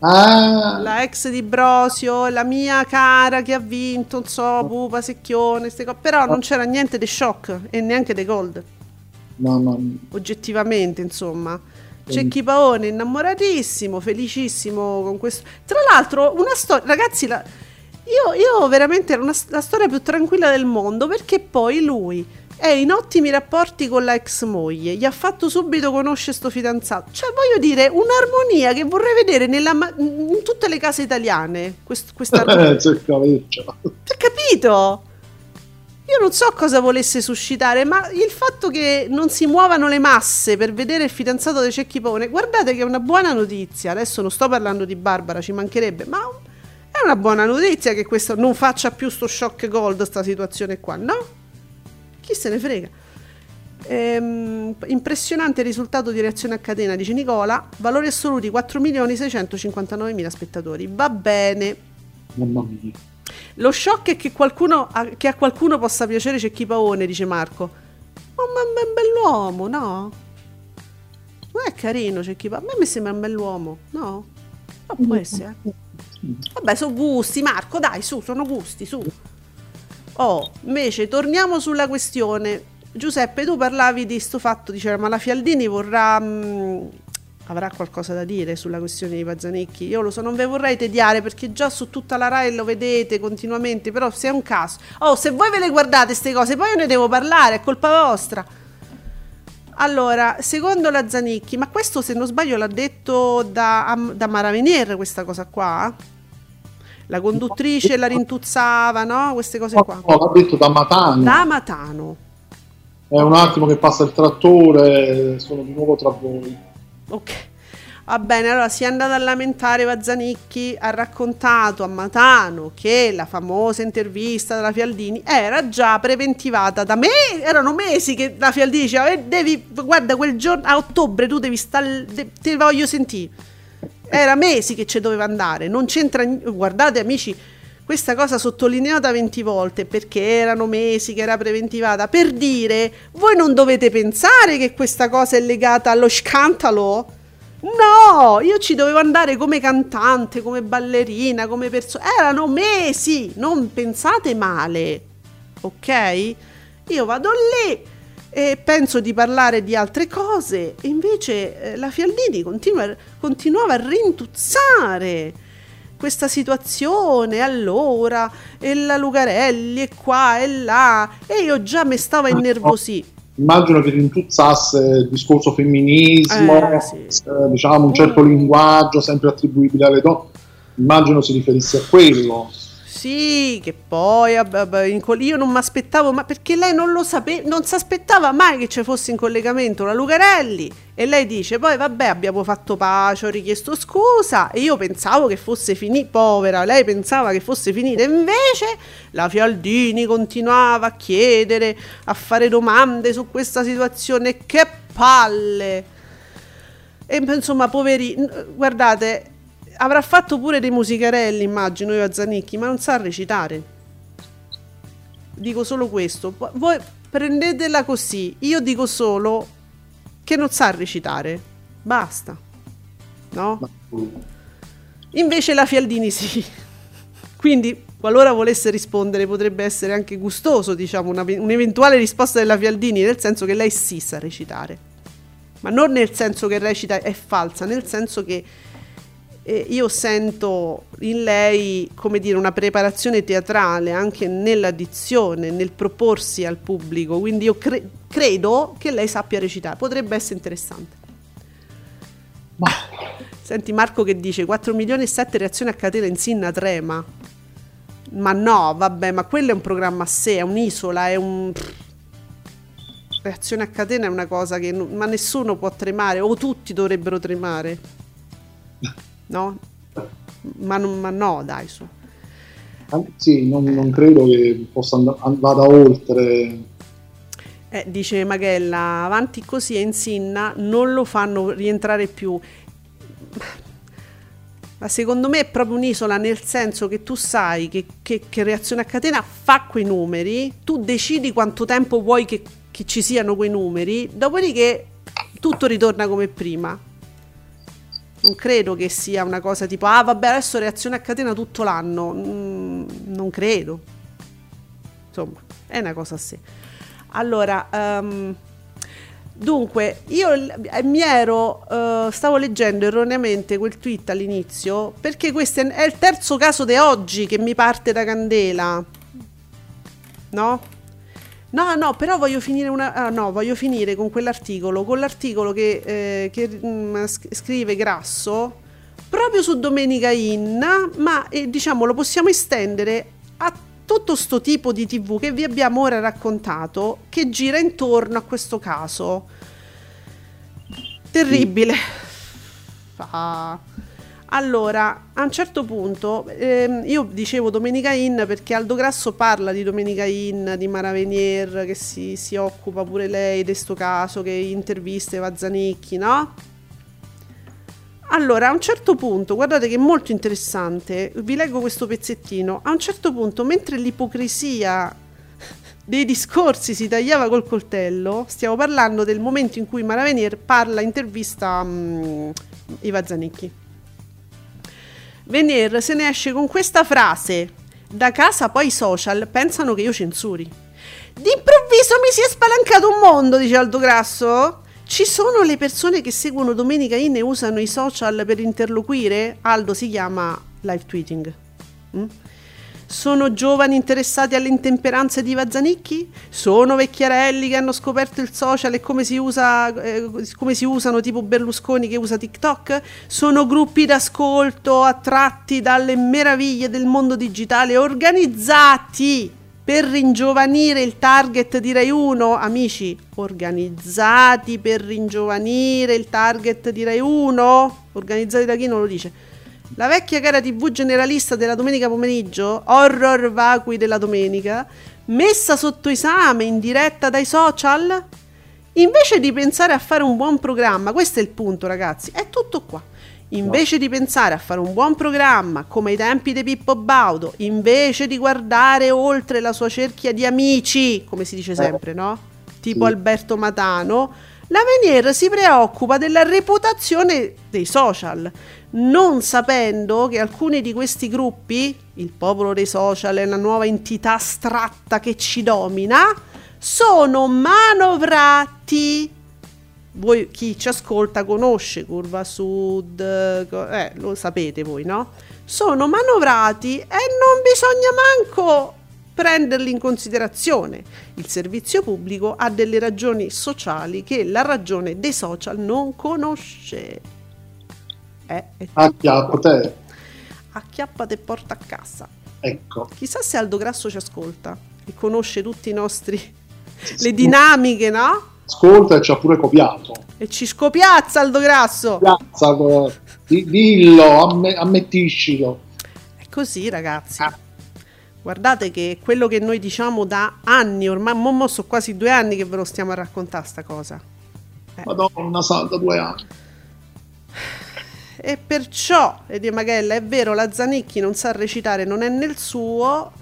Ah, La ex di Brosio, la mia cara che ha vinto, non so, pupa, secchione, ste cose. Però non c'era niente di shock e neanche di gold, mamma mia. oggettivamente, insomma. Cecchi Paone, innamoratissimo, felicissimo con questo. Tra l'altro, una storia, ragazzi, la- io, io veramente era una, la storia più tranquilla del mondo perché poi lui è in ottimi rapporti con la ex moglie, gli ha fatto subito conoscere sto fidanzato. Cioè, voglio dire, un'armonia che vorrei vedere nella in tutte le case italiane. Quest- questa armonia. Capito? Io non so cosa volesse suscitare, ma il fatto che non si muovano le masse per vedere il fidanzato dei Cecchi Pone, guardate che è una buona notizia. Adesso non sto parlando di Barbara, ci mancherebbe, ma è una buona notizia che questo non faccia più sto shock gold, sta situazione qua, no? Chi se ne frega? Ehm, impressionante risultato di reazione a catena, dice Nicola. Valori assoluti 4.659.000 spettatori. Va bene. Mamma mia. Lo shock è che, qualcuno, che a qualcuno possa piacere Cecchi Paone, dice Marco. Ma ma è un bell'uomo, no? Non è carino Cecchi Paone. A me mi sembra un bell'uomo, no? Ma può essere. eh. Vabbè, sono gusti, Marco, dai, su, sono gusti, su. Oh, invece, torniamo sulla questione. Giuseppe, tu parlavi di sto fatto, diceva, ma la Fialdini vorrà... mh, avrà qualcosa da dire sulla questione di Pazzanicchi. Io lo so, non ve vorrei tediare perché già su tutta la RAI lo vedete continuamente, però se è un caso... Oh, se voi ve le guardate queste cose, poi io ne devo parlare, è colpa vostra. Allora, secondo la Zanicchi, ma questo se non sbaglio l'ha detto da, da Mara Venier questa cosa qua? La conduttrice la rintuzzava, no? Queste cose qua. No, l'ha detto da Matano. Da Matano. È un attimo che passa il trattore, sono di nuovo tra voi. Ok. Va bene, allora si è andata a lamentare Vazzanicchi, ha raccontato a Matano che la famosa intervista della Fialdini era già preventivata da me, erano mesi che la Fialdini diceva "Eh, devi, guarda quel giorno, a ottobre tu devi stare, ti voglio sentire. Era mesi che ci doveva andare, non c'entra, ni- guardate amici, questa cosa sottolineata 20 volte perché erano mesi che era preventivata, per dire, voi non dovete pensare che questa cosa è legata allo scandalo? No, io ci dovevo andare come cantante, come ballerina, come persona. Erano mesi, non pensate male, ok? Io vado lì e penso di parlare di altre cose invece eh, la Fialdini continua, continuava a rintuzzare questa situazione allora e la Lucarelli e qua e là e io già mi stavo innervosì Immagino che rintuzzasse il discorso femminismo, Eh, sì. eh, diciamo un certo linguaggio sempre attribuibile alle donne. Immagino si riferisse a quello. Sì, che poi io non mi aspettavo, ma perché lei non lo sapeva, non si aspettava mai che ci fosse in collegamento la Lucarelli. E lei dice poi vabbè abbiamo fatto pace, ho richiesto scusa e io pensavo che fosse finita, povera, lei pensava che fosse finita, invece la Fialdini continuava a chiedere, a fare domande su questa situazione, che palle! E insomma, poveri, guardate, avrà fatto pure dei musicarelli, immagino io a Zanicchi, ma non sa recitare. Dico solo questo. Vo- Voi prendetela così. Io dico solo che non sa recitare. Basta. No? Invece la Fialdini sì. Quindi, qualora volesse rispondere, potrebbe essere anche gustoso, diciamo, una- un'eventuale risposta della Fialdini, nel senso che lei sì sa recitare. Ma non nel senso che recita è falsa, nel senso che eh, io sento in lei, come dire, una preparazione teatrale anche nella dizione, nel proporsi al pubblico, quindi io cre- credo che lei sappia recitare, potrebbe essere interessante. Ma Senti Marco che dice 4 milioni e 7 reazioni a catena in Sinna trema. Ma no, vabbè, ma quello è un programma a sé, è un'isola, è un... Reazione a catena è una cosa che... non- ma nessuno può tremare, o tutti dovrebbero tremare. No? Ma, non- ma no, dai, su. Sì, non, non credo che possa and- vada oltre. Eh, dice Magella, avanti così e Insinna non lo fanno rientrare più. Ma secondo me è proprio un'isola nel senso che tu sai che, che- che reazione a catena fa quei numeri, tu decidi quanto tempo vuoi che, che ci siano quei numeri, dopodiché tutto ritorna come prima. Non credo che sia una cosa tipo, ah vabbè adesso reazione a catena tutto l'anno. Mm, non credo. Insomma, è una cosa a sé. Allora, ehm, dunque, io eh, mi ero, eh, stavo leggendo erroneamente quel tweet all'inizio, perché questo è il terzo caso di oggi che mi parte da candela. No? No, no, però voglio finire, una, ah, no, voglio finire con quell'articolo, con l'articolo che, eh, che, mm, sc- scrive Grasso proprio su Domenica In, ma eh, diciamo lo possiamo estendere a tutto sto tipo di tv che vi abbiamo ora raccontato che gira intorno a questo caso. Terribile. Ah. Allora, a un certo punto, ehm, io dicevo Domenica In perché Aldo Grasso parla di Domenica In, di Mara Venier, che si, si occupa pure lei di questo caso, che intervista Vazzanicchi, no? Allora, a un certo punto, guardate che è molto interessante, vi leggo questo pezzettino, a un certo punto, mentre l'ipocrisia dei discorsi si tagliava col coltello, stiamo parlando del momento in cui Mara Venier parla, intervista um, Iva Zanicchi. Venier se ne esce con questa frase, da casa poi i social pensano che io censuri. D'improvviso mi si è spalancato un mondo, dice Aldo Grasso. Ci sono le persone che seguono Domenica In e usano i social per interloquire? Aldo si chiama live tweeting. Mm? Sono giovani interessati alle intemperanze di Vazzanicchi? Sono vecchiarelli che hanno scoperto il social e come si, usa, eh, come si usano, tipo Berlusconi che usa TikTok? Sono gruppi d'ascolto attratti dalle meraviglie del mondo digitale organizzati per ringiovanire il target di Rai 1, amici, organizzati per ringiovanire il target di Rai 1, organizzati da chi non lo dice. La vecchia cara TV generalista della domenica pomeriggio, horror vacui della domenica, messa sotto esame in diretta dai social? Invece di pensare a fare un buon programma, questo è il punto ragazzi, è tutto qua. Invece di pensare a fare un buon programma come ai tempi di Pippo Baudo, invece di guardare oltre la sua cerchia di amici, come si dice sempre, no? Tipo Sì. Alberto Matano, la Venier si preoccupa della reputazione dei social, non sapendo che alcuni di questi gruppi, il popolo dei social è la nuova entità astratta che ci domina, sono manovrati voi chi ci ascolta conosce Curva Sud, eh, lo sapete voi, no? Sono manovrati e non bisogna manco prenderli in considerazione. Il servizio pubblico ha delle ragioni sociali che la ragione dei social non conosce. Eh, è Acchiappa te. acchiappate e porta a casa. Ecco. Chissà se Aldo Grasso ci ascolta e conosce tutti i nostri le dinamiche, no? Ascolta e ci ha pure copiato. E ci scopiazza Aldo Grasso. Piazza, dillo, amme- ammettiscilo. È così, ragazzi. Guardate che quello che noi diciamo da anni, ormai mo, mo so quasi due anni che ve lo stiamo a raccontare sta cosa. Madonna santa, due anni. E perciò, Eddie Magella, è vero, la Zanicchi non sa recitare, non è nel suo.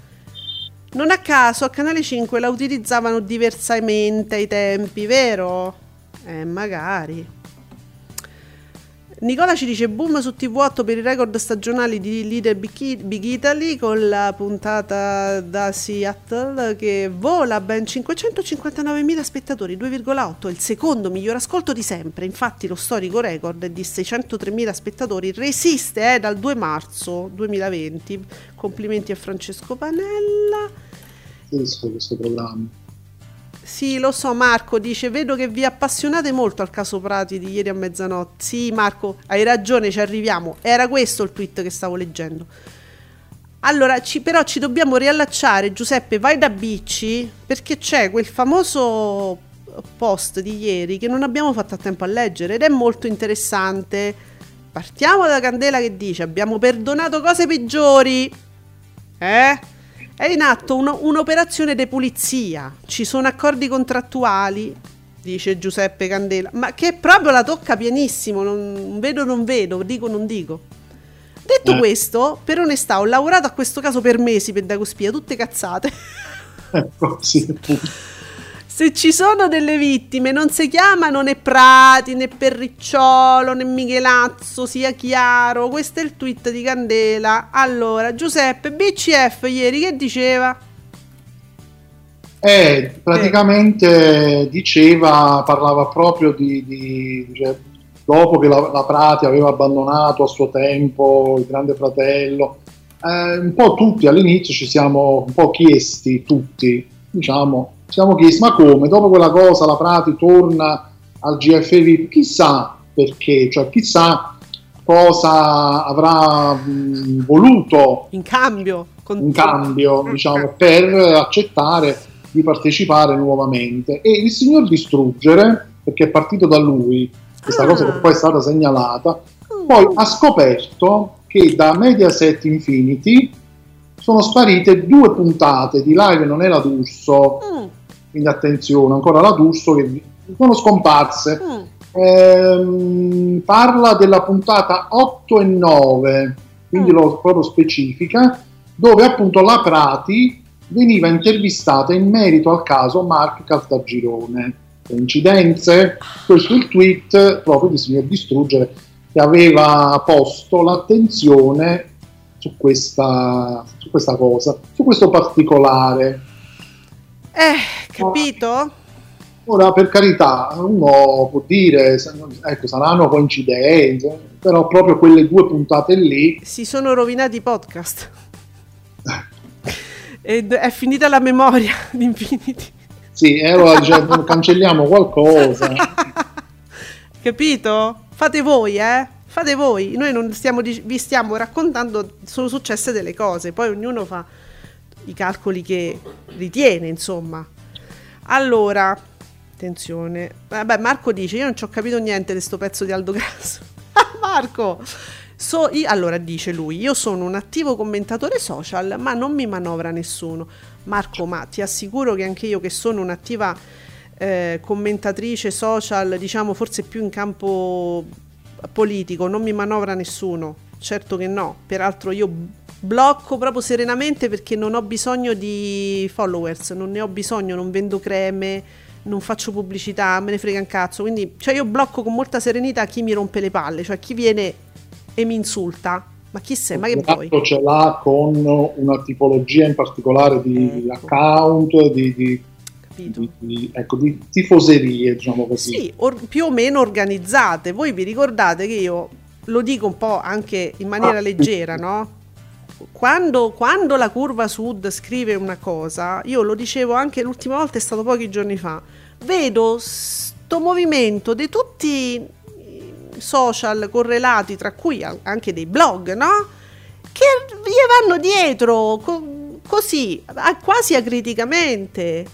Non a caso a Canale 5 la utilizzavano diversamente ai tempi, vero? Eh, magari. Nicola ci dice boom su TV8 per i record stagionali di Leader Big Italy con la puntata da Seattle che vola ben 559.000 spettatori, 2,8, il secondo miglior ascolto di sempre. Infatti lo storico record di 603.000 spettatori, resiste eh, dal 2 marzo 2020. Complimenti a Francesco Panella. Questo, questo programma. Sì, lo so, Marco dice: Vedo che vi appassionate molto al caso Prati di ieri a mezzanotte. Sì, Marco, hai ragione, ci arriviamo. Era questo il tweet che stavo leggendo. Allora, ci- però ci dobbiamo riallacciare, Giuseppe, vai da Bicci, perché c'è quel famoso post di ieri che non abbiamo fatto a tempo a leggere ed è molto interessante. Partiamo da Candela che dice: Abbiamo perdonato cose peggiori. Eh? È in atto uno- un'operazione di pulizia. Ci sono accordi contrattuali, dice Giuseppe Candela, ma che proprio la tocca pienissimo. Non vedo, non vedo, dico, non dico. Detto Eh. questo, per onestà, ho lavorato a questo caso per mesi per Dagospia, tutte cazzate. Ecco, sì, appunto. Se ci sono delle vittime, non si chiamano né Prati, né Perricciolo, né Michelazzo, sia chiaro. Questo è il tweet di Candela. Allora, Giuseppe, BCF ieri che diceva? Eh, praticamente diceva, parlava proprio di, di- cioè, dopo che la, la Prati aveva abbandonato a suo tempo il Grande Fratello, eh, un po' tutti all'inizio ci siamo un po' chiesti, tutti, diciamo, ci siamo chiesti, ma come? Dopo quella cosa la Prati torna al GFV, chissà perché, cioè chissà cosa avrà mh, voluto In cambio, con un cambio diciamo, per accettare di partecipare nuovamente. E il signor Distruggere perché è partito da lui questa Ah. cosa che poi è stata segnalata poi ha scoperto che da Mediaset Infinity sono sparite due puntate di Live non la D'Urso. Mm, quindi attenzione ancora la D'Urso che sono scomparse mm. Ehm, parla della puntata 8 e 9, quindi Mm. lo proprio specifica, dove appunto la Prati veniva intervistata in merito al caso Mark Caltagirone. Coincidenze? Questo è il tweet proprio di signor Distruggere che aveva posto l'attenzione su questa, su questa cosa, su questo particolare. Eh, capito? Ora, per carità, uno può dire, ecco, saranno coincidenze, però proprio quelle due puntate lì, Si sono rovinati i podcast. Ed è finita la memoria di Infinity. sì, allora dice, cancelliamo qualcosa. Capito? Fate voi, eh? Fate voi. Noi non stiamo vi stiamo raccontando, sono successe delle cose, poi ognuno fa i calcoli che ritiene, insomma. Allora, attenzione. Vabbè, Marco dice, io non ci ho capito niente di sto pezzo di Aldo Grasso. Marco! So, io- allora dice lui, io sono un attivo commentatore social, ma non mi manovra nessuno. Marco, ma ti assicuro che anche io che sono un'attiva eh, commentatrice social, diciamo forse più in campo politico, non mi manovra nessuno. Certo che no. Peraltro io blocco proprio serenamente perché non ho bisogno di followers, non ne ho bisogno, non vendo creme, non faccio pubblicità, me ne frega un cazzo. Quindi cioè io blocco con molta serenità chi mi rompe le palle, cioè chi viene e mi insulta. Ma chi sei? Ma che vuoi? L'altro ce l'ha con una tipologia in particolare di Ecco. account, di, di- di- di- ecco, di tifoserie, diciamo così. Sì, or- più o meno organizzate. Voi vi ricordate che io lo dico un po' anche in maniera Ah, leggera, no? Quando, quando la curva sud scrive una cosa, io lo dicevo anche l'ultima volta, è stato pochi giorni fa, vedo sto movimento di tutti i social correlati, tra cui an- anche dei blog, no? Che gli vanno dietro co- così, quasi acriticamente.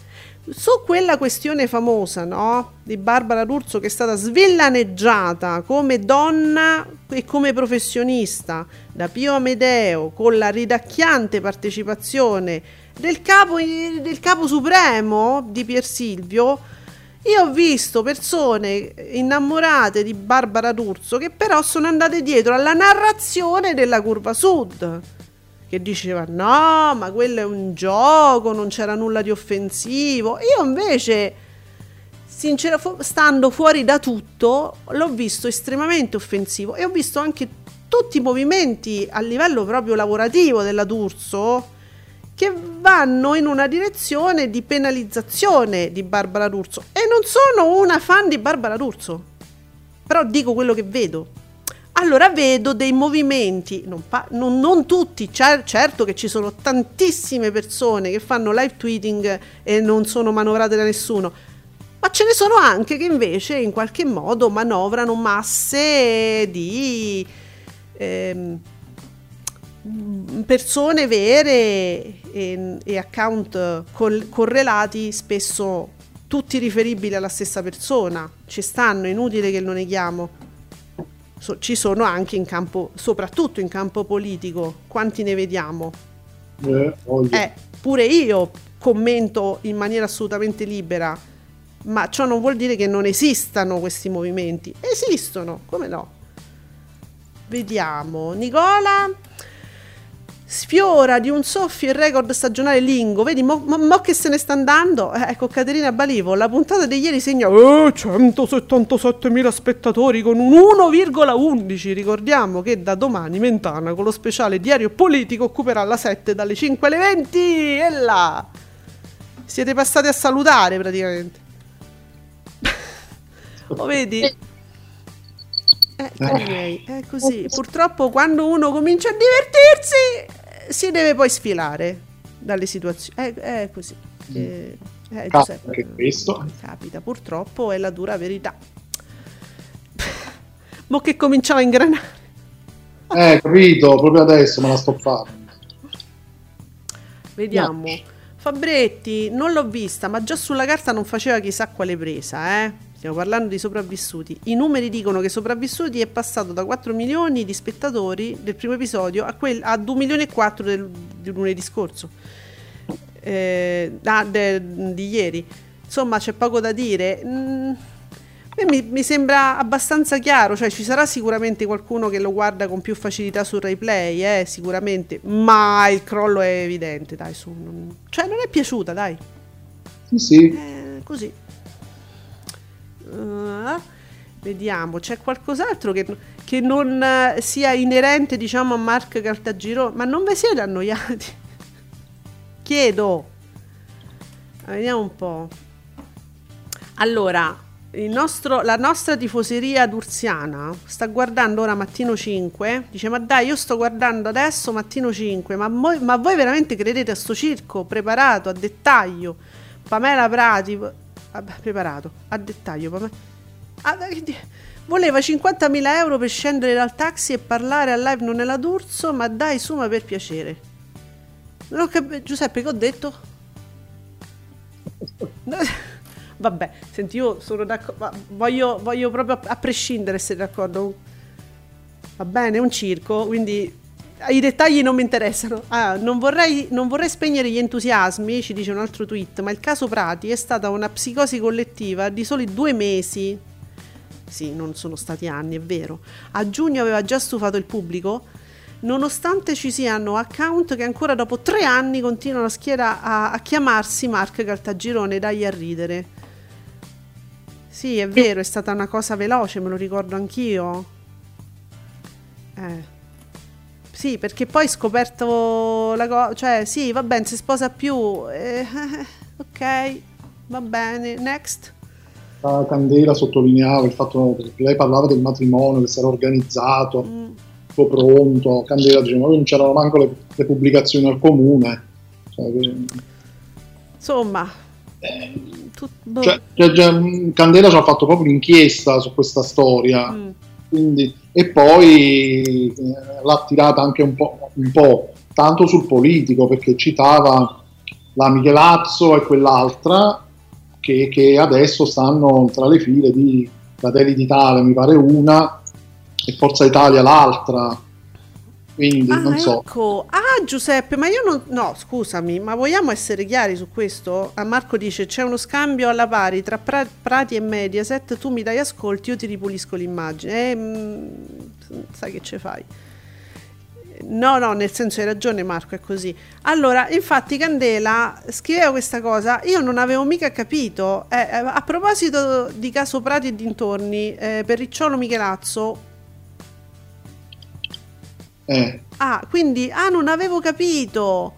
Su quella questione famosa, no? Di Barbara D'Urso che è stata svillaneggiata come donna e come professionista da Pio Amedeo con la ridacchiante partecipazione del capo, del capo supremo di Pier Silvio. Io ho visto persone innamorate di Barbara D'Urso che però sono andate dietro alla narrazione della curva sud che diceva no, ma quello è un gioco, non c'era nulla di offensivo. Io invece, sincero, stando fuori da tutto, l'ho visto estremamente offensivo e ho visto anche tutti i movimenti a livello proprio lavorativo della D'Urso che vanno in una direzione di penalizzazione di Barbara D'Urso e non sono una fan di Barbara D'Urso, però dico quello che vedo. Allora vedo dei movimenti, non, pa- non- non tutti, cer- certo che ci sono tantissime persone che fanno live tweeting e non sono manovrate da nessuno, ma ce ne sono anche che invece in qualche modo manovrano masse di ehm, persone vere e, e account col- correlati spesso tutti riferibili alla stessa persona. Ci stanno, è inutile che lo neghiamo. So- ci sono anche in campo, soprattutto in campo politico. Quanti ne vediamo? Eh. Eh, pure io commento in maniera assolutamente libera, ma ciò non vuol dire che non esistano questi movimenti. Esistono, come no? Vediamo, Nicola sfiora di un soffio il record stagionale Lingo. Vedi, mo, mo- mo che se ne sta andando. Eh, ecco, Caterina Balivo, la puntata di ieri segna eh, 177.000 spettatori con un 1,11. Ricordiamo che da domani Mentana con lo speciale diario politico occuperà la 7 dalle 5 alle 20. E là! Siete passati a salutare praticamente. Lo vedi? Eh, cari miei, è così. Purtroppo quando uno comincia a divertirsi si deve poi sfilare dalle situazioni. È, è così. Eh, eh, Capita Giuseppe, questo. Capita, purtroppo è la dura verità. Mo che cominciava a ingranare. Eh, capito, proprio adesso me la sto facendo. Vediamo. Fabretti, non l'ho vista, ma già sulla carta non faceva chissà quale presa, eh? Stiamo parlando di sopravvissuti. I numeri dicono che sopravvissuti è passato da 4 milioni di spettatori del primo episodio a, quel, a 2 milioni e 4 del, di lunedì scorso. Eh, ah, de- di ieri. Insomma, c'è poco da dire. Mm, mi, mi sembra abbastanza chiaro, cioè ci sarà sicuramente qualcuno che lo guarda con più facilità sul replay, eh, sicuramente, ma il crollo è evidente, dai, su. non- cioè non è piaciuta, dai. Sì, sì. Eh, così. Uh, vediamo, c'è qualcos'altro che, che non eh, sia inerente, diciamo, a Mark Caltagiro, ma non vi siete annoiati? Chiedo. Eh, Vediamo un po'. Allora, nostro- la nostra tifoseria d'Urziana sta guardando ora Mattino 5. Dice: Ma dai, io sto guardando adesso Mattino 5. Ma, mo- ma voi veramente credete a sto circo preparato a dettaglio? Pamela Prati, preparato a dettaglio. Pame- Ah, voleva 50.000 euro per scendere dal taxi e parlare al live non è la D'Urso. Ma dai, su, ma per piacere. Cap- Giuseppe, che ho detto? Vabbè, senti, io sono d'accordo. Voglio, voglio proprio a prescindere essere d'accordo. Va bene, è un circo, quindi i dettagli non mi interessano. Ah, non, vorrei, non vorrei spegnere gli entusiasmi, ci dice un altro tweet, ma il caso Prati è stata una psicosi collettiva di soli due mesi. Sì, non sono stati anni, è vero. A giugno aveva già stufato il pubblico, nonostante ci siano account che ancora dopo tre anni continuano a, schiera, a, a chiamarsi Mark Caltagirone, dai a ridere. Sì, è vero, è stata una cosa veloce, me lo ricordo anch'io. Eh. Sì, perché poi scoperto la cosa, cioè sì, va bene, si sposa più. eh, ok, va bene, next. La Candela sottolineava il fatto che lei parlava del matrimonio che si era organizzato, Mm. tutto pronto. Candela diceva: "Ma non c'erano manco le, le pubblicazioni al comune. Cioè, che- Insomma, tut- boh. cioè, cioè, cioè, mh, Candela ci ha fatto proprio l'inchiesta su questa storia. Mm. Quindi- e poi eh, l'ha tirata anche un po', un po', tanto sul politico perché citava la Michelazzo e quell'altra che, che adesso stanno tra le file di Fratelli d'Italia mi pare una e Forza Italia l'altra quindi Ah, non so ecco. Ah, Giuseppe, ma io non. No, scusami, ma vogliamo essere chiari su questo? A Marco dice: c'è uno scambio alla pari tra Pra- Prati e Mediaset. Tu mi dai ascolti, io ti ripulisco l'immagine. Eh, mm, sai che ce fai? No, no, nel senso hai ragione Marco, è così. Allora, infatti Candela scriveva questa cosa, io non avevo mica capito. Eh, eh, a proposito di caso Prati e dintorni, eh, per Ricciolo Michelazzo, eh, Ah, quindi ah, non avevo capito.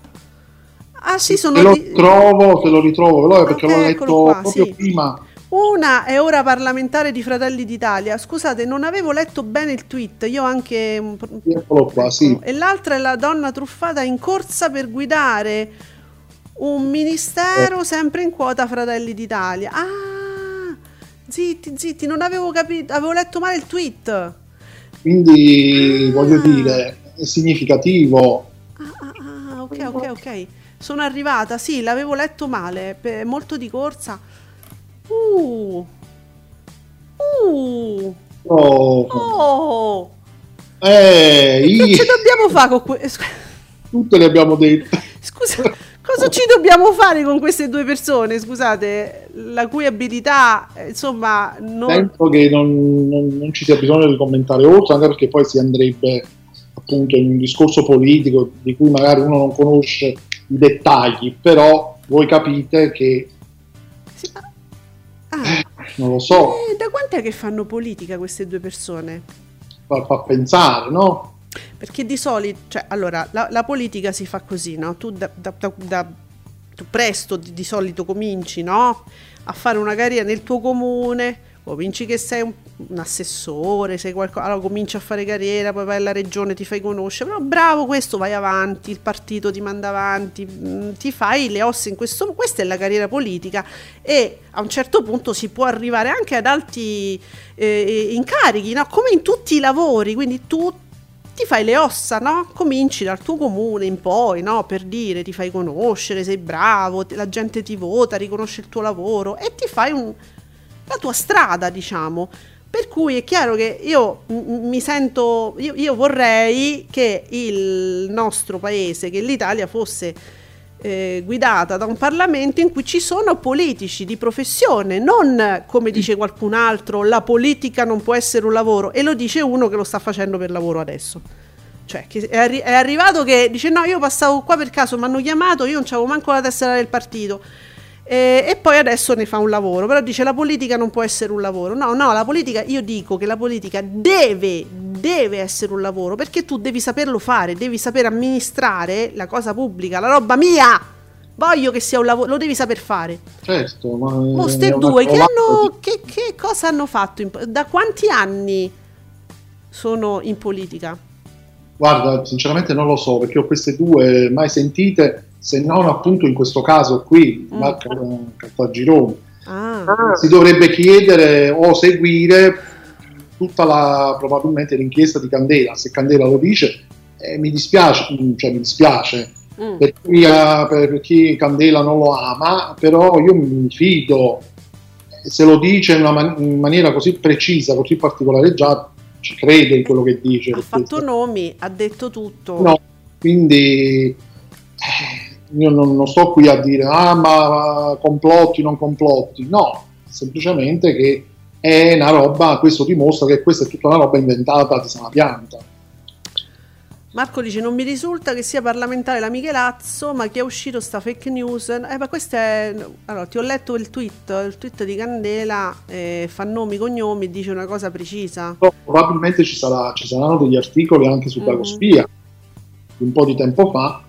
Ah, sì, sono se lo ritrovo se lo ritrovo veloce perché l'ho letto qua, proprio sì. prima Una è ora parlamentare di Fratelli d'Italia. Scusate, non avevo letto bene il tweet. Io anche eccolo qua sì E l'altra è la donna truffata in corsa per guidare un ministero sempre in quota Fratelli d'Italia. Ah, zitti, zitti, non avevo capito, avevo letto male il tweet. Quindi Ah. voglio dire è significativo Ah, ah, ah, ok, ok, ok. Sono arrivata, sì, l'avevo letto male, molto di corsa. Uh. Uh. Oh, Oh. eh, Che ci dobbiamo fare con questo? tutte le abbiamo dette Scusa, cosa ci dobbiamo fare con queste due persone? Scusate, la cui abilità, eh, insomma, non... Penso che non, non- non ci sia bisogno di commentare oltre, anche perché poi si andrebbe appunto in un discorso politico di cui magari uno non conosce i dettagli, però voi capite che, Sì, ma- Ah, non lo so, eh, da quant'è che fanno politica queste due persone? fa, fa pensare, no? Perché di solito, cioè, allora, la, la politica si fa così, no? Tu, da, da- da- tu presto di, di solito cominci, no? A fare una carriera nel tuo comune, cominci che sei un, un assessore, sei qualcosa, allora cominci a fare carriera, poi vai alla regione, ti fai conoscere, però bravo questo, vai avanti, il partito ti manda avanti, mm, ti fai le ossa in questo, questa è la carriera politica e a un certo punto si può arrivare anche ad alti eh, incarichi, no? Come in tutti i lavori, quindi tu ti fai le ossa, no? Cominci dal tuo comune in poi, no? Per dire, ti fai conoscere, sei bravo, la gente ti vota, riconosce il tuo lavoro e ti fai un- la tua strada, diciamo. Per cui è chiaro che io mi sento, io, io vorrei che il nostro paese, che l'Italia fosse eh, guidata da un Parlamento in cui ci sono politici di professione, non come dice qualcun altro, la politica non può essere un lavoro, e lo dice uno che lo sta facendo per lavoro adesso. Cioè, è, arri- è arrivato che dice: No, io passavo qua per caso, mi hanno chiamato, io non avevo manco la tessera del partito. E, e poi adesso ne fa un lavoro. Però dice: La politica non può essere un lavoro. No, no, la politica, io dico che la politica deve, deve essere un lavoro perché tu devi saperlo fare, devi saper amministrare la cosa pubblica, la roba mia. Voglio che sia un lavoro, lo devi saper fare. Certo, ma Mo è ste una due che, hanno, che, che cosa hanno fatto? in da quanti anni sono in politica? Guarda, sinceramente non lo so perché ho queste due mai sentite, se non appunto in questo caso qui, Mm. Marca Cartagirone. Ah, Si dovrebbe chiedere o seguire tutta la probabilmente l'inchiesta di Candela. Se Candela lo dice, eh, mi dispiace, mm, cioè mi dispiace mm. per chi, per chi Candela non lo ama, però io mi fido. Se lo dice in, una man- in maniera così precisa, così particolareggiata, ci credo in quello che dice. ha fatto nomi, ha detto tutto. No, quindi eh, io non, non sto qui a dire ah ma complotti, non complotti, no, semplicemente che è una roba, questo dimostra che questa è tutta una roba inventata di sana pianta. Marco dice: Non mi risulta che sia parlamentare la Michelazzo, ma che è uscito sta fake news. Eh, ma questo è. Allora, ti ho letto il tweet, il tweet di Candela, eh, fa nomi, cognomi, dice una cosa precisa. Però probabilmente ci, sarà- ci saranno degli articoli anche su Mhm. Dagospia un po' di tempo fa.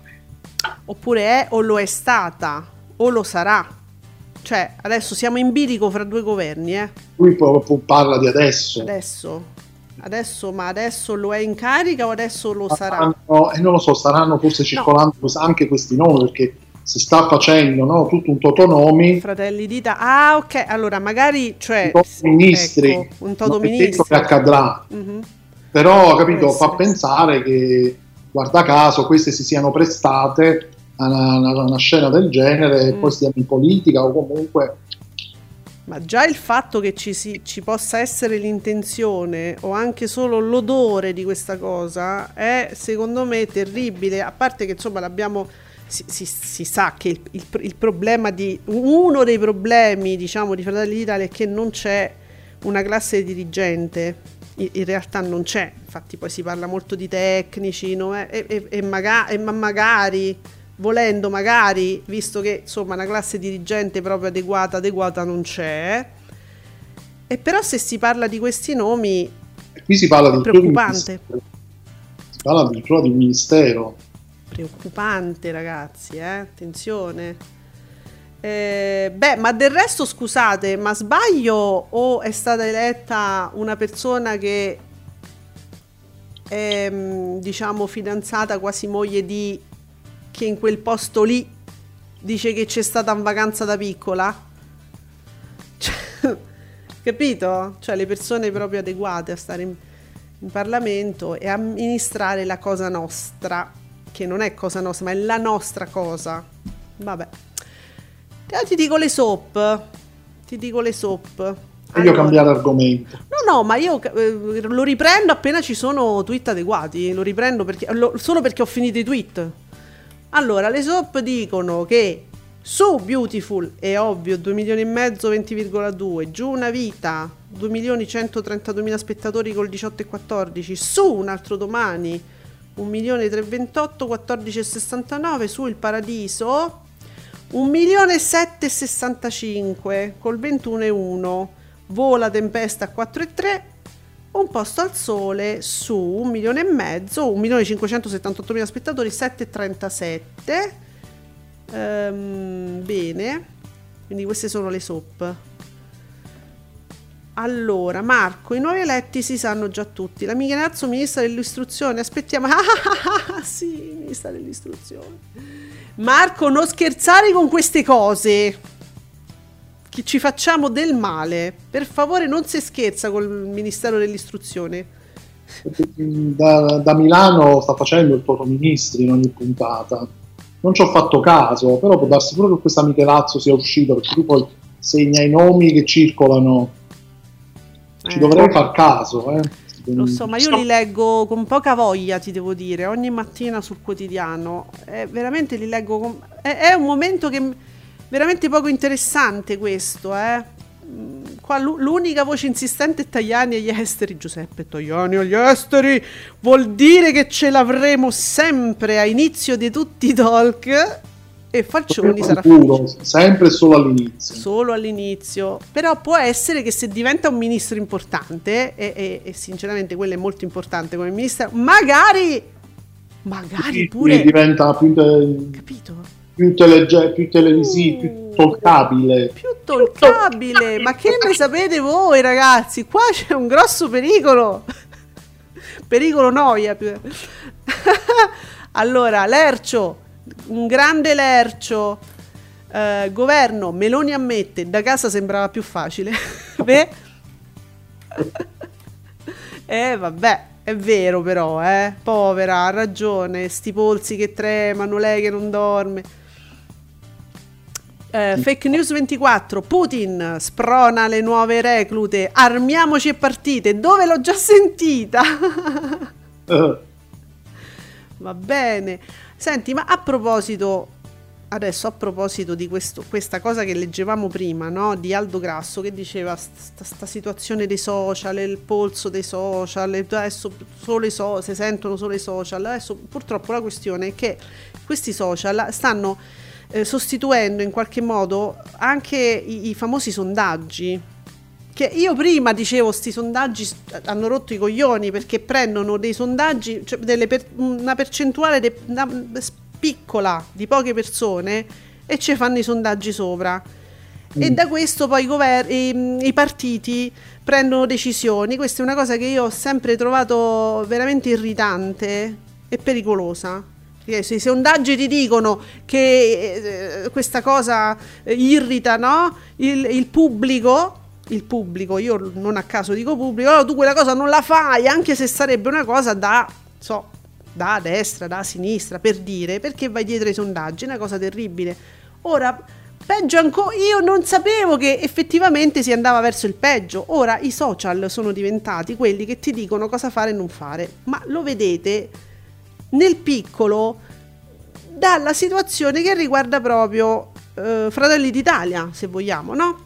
Oppure è o lo è stata o lo sarà. Cioè, adesso siamo in bilico fra due governi, eh. Lui proprio parla di adesso. Adesso. Adesso, ma adesso lo è in carica o adesso lo sarà? Saranno- e non lo so, staranno forse circolando anche questi nomi perché si sta facendo no, tutto un totonomi Fratelli d'Italia. Ah, ok. Allora, magari, cioè, un toto ministri, ecco, un toto ministri. che accadrà, Mhm. però capito, Può fa essere. pensare che guarda caso queste si siano prestate una, una- una scena del genere e Mm. poi stiamo in politica o comunque Ma già il fatto che ci, si- ci possa essere l'intenzione o anche solo l'odore di questa cosa è secondo me terribile. A parte che insomma l'abbiamo. Si, si- si sa che il, il- il problema di. Uno dei problemi, diciamo, di Fratelli d'Italia è che non c'è una classe dirigente. In, in realtà non c'è. Infatti, poi si parla molto di tecnici no? e, e- e maga- e ma magari volendo magari, visto che insomma una classe dirigente proprio adeguata, adeguata non c'è. E però se si parla di questi nomi, qui si parla di Preoccupante. si parla addirittura di un ministero preoccupante ragazzi, eh? attenzione. Eh, beh, ma del resto scusate, ma sbaglio o è stata eletta una persona che è mm, diciamo fidanzata quasi moglie di che in quel posto lì dice che c'è stata in vacanza da piccola? Cioè, capito? Cioè le persone proprio adeguate a stare in, in Parlamento e amministrare la cosa nostra, che non è cosa nostra, ma è la nostra cosa. Vabbè. Io ti dico le soap. Ti dico le soap. Allora- cambiare argomento No, no, ma io eh, lo riprendo appena ci sono tweet adeguati. Lo riprendo perché, lo- solo perché ho finito i tweet. Allora, le SOP dicono che su Beautiful è ovvio 2 milioni e mezzo 20,2, giù una vita 2 milioni 132 mila spettatori col 18 e 14, su un altro domani 1 milione 328 14 e 69, su il Paradiso 1 milione e 7 e 65 col 21 e 1, vola Tempesta a 4 e 3 un posto al sole su un milione e mezzo, un milione e 578 mila spettatori, 7,37. Ehm, bene, quindi queste sono le soap. Allora, Marco, i nuovi eletti si sanno già tutti. La Michelazzo, ministra dell'istruzione, aspettiamo. Ah, sì, ministra dell'istruzione. Marco, non scherzare con queste cose ci facciamo del male. Per favore non si scherza col Ministero dell'Istruzione. Da, da Milano sta facendo il Toto Ministri in ogni puntata. Non ci ho fatto caso, però può darsi pure che questa Michelazzo sia uscita, perché tu poi segna i nomi che circolano. Ci Eh. dovrei far caso, eh. Lo so, ma io li leggo con poca voglia, ti devo dire, ogni mattina sul quotidiano. Eh, veramente li leggo con... È, è un momento che... Veramente poco interessante questo, eh. Mm, Qua l'u- l'unica voce insistente è Tajani agli esteri. Giuseppe Tajani agli esteri vuol dire che ce l'avremo sempre a inizio di tutti i talk. E Falcioni sarà felice. sempre solo all'inizio. Solo all'inizio, però può essere che se diventa un ministro importante, e, e- e sinceramente quello è molto importante come ministro, magari, magari Quindi pure, diventa più, capito? Più, telege- più televisivo, più toccabile. Più toccabile, ma che ne sapete voi ragazzi? Qua c'è un grosso pericolo, pericolo noia. allora, Lercio, un grande Lercio, eh, governo, Meloni ammette, da casa sembrava più facile. Beh. Eh vabbè, è vero però, eh. Povera, ha ragione, sti polsi che tremano, lei che non dorme. Eh, fake news 24, Putin sprona le nuove reclute, armiamoci e partite, dove l'ho già sentita? Va bene. Senti, ma a proposito, adesso a proposito di questo, questa cosa che leggevamo prima, no? Di Aldo Grasso che diceva sta, sta situazione dei social, il polso dei social, adesso solo i so- si sentono solo i social. Adesso purtroppo la questione è che questi social stanno eh, sostituendo in qualche modo anche i, i famosi sondaggi. Che io prima dicevo, sti sondaggi hanno rotto i coglioni perché prendono dei sondaggi, cioè delle per- una percentuale de- una- piccola di poche persone e ci fanno i sondaggi sopra. E da questo poi i, gover- i, i partiti prendono decisioni. Questa è una cosa che io ho sempre trovato veramente irritante e pericolosa. I sondaggi ti dicono che eh, questa cosa eh, irrita no? il, il pubblico, il pubblico, io non a caso dico pubblico, allora tu quella cosa non la fai, anche se sarebbe una cosa da, so, da destra, da sinistra, per dire, perché vai dietro ai sondaggi, è una cosa terribile. Ora, peggio ancora, io non sapevo che effettivamente si andava verso il peggio. Ora i social sono diventati quelli che ti dicono cosa fare e non fare, ma lo vedete nel piccolo dalla situazione che riguarda proprio eh, Fratelli d'Italia, se vogliamo, no?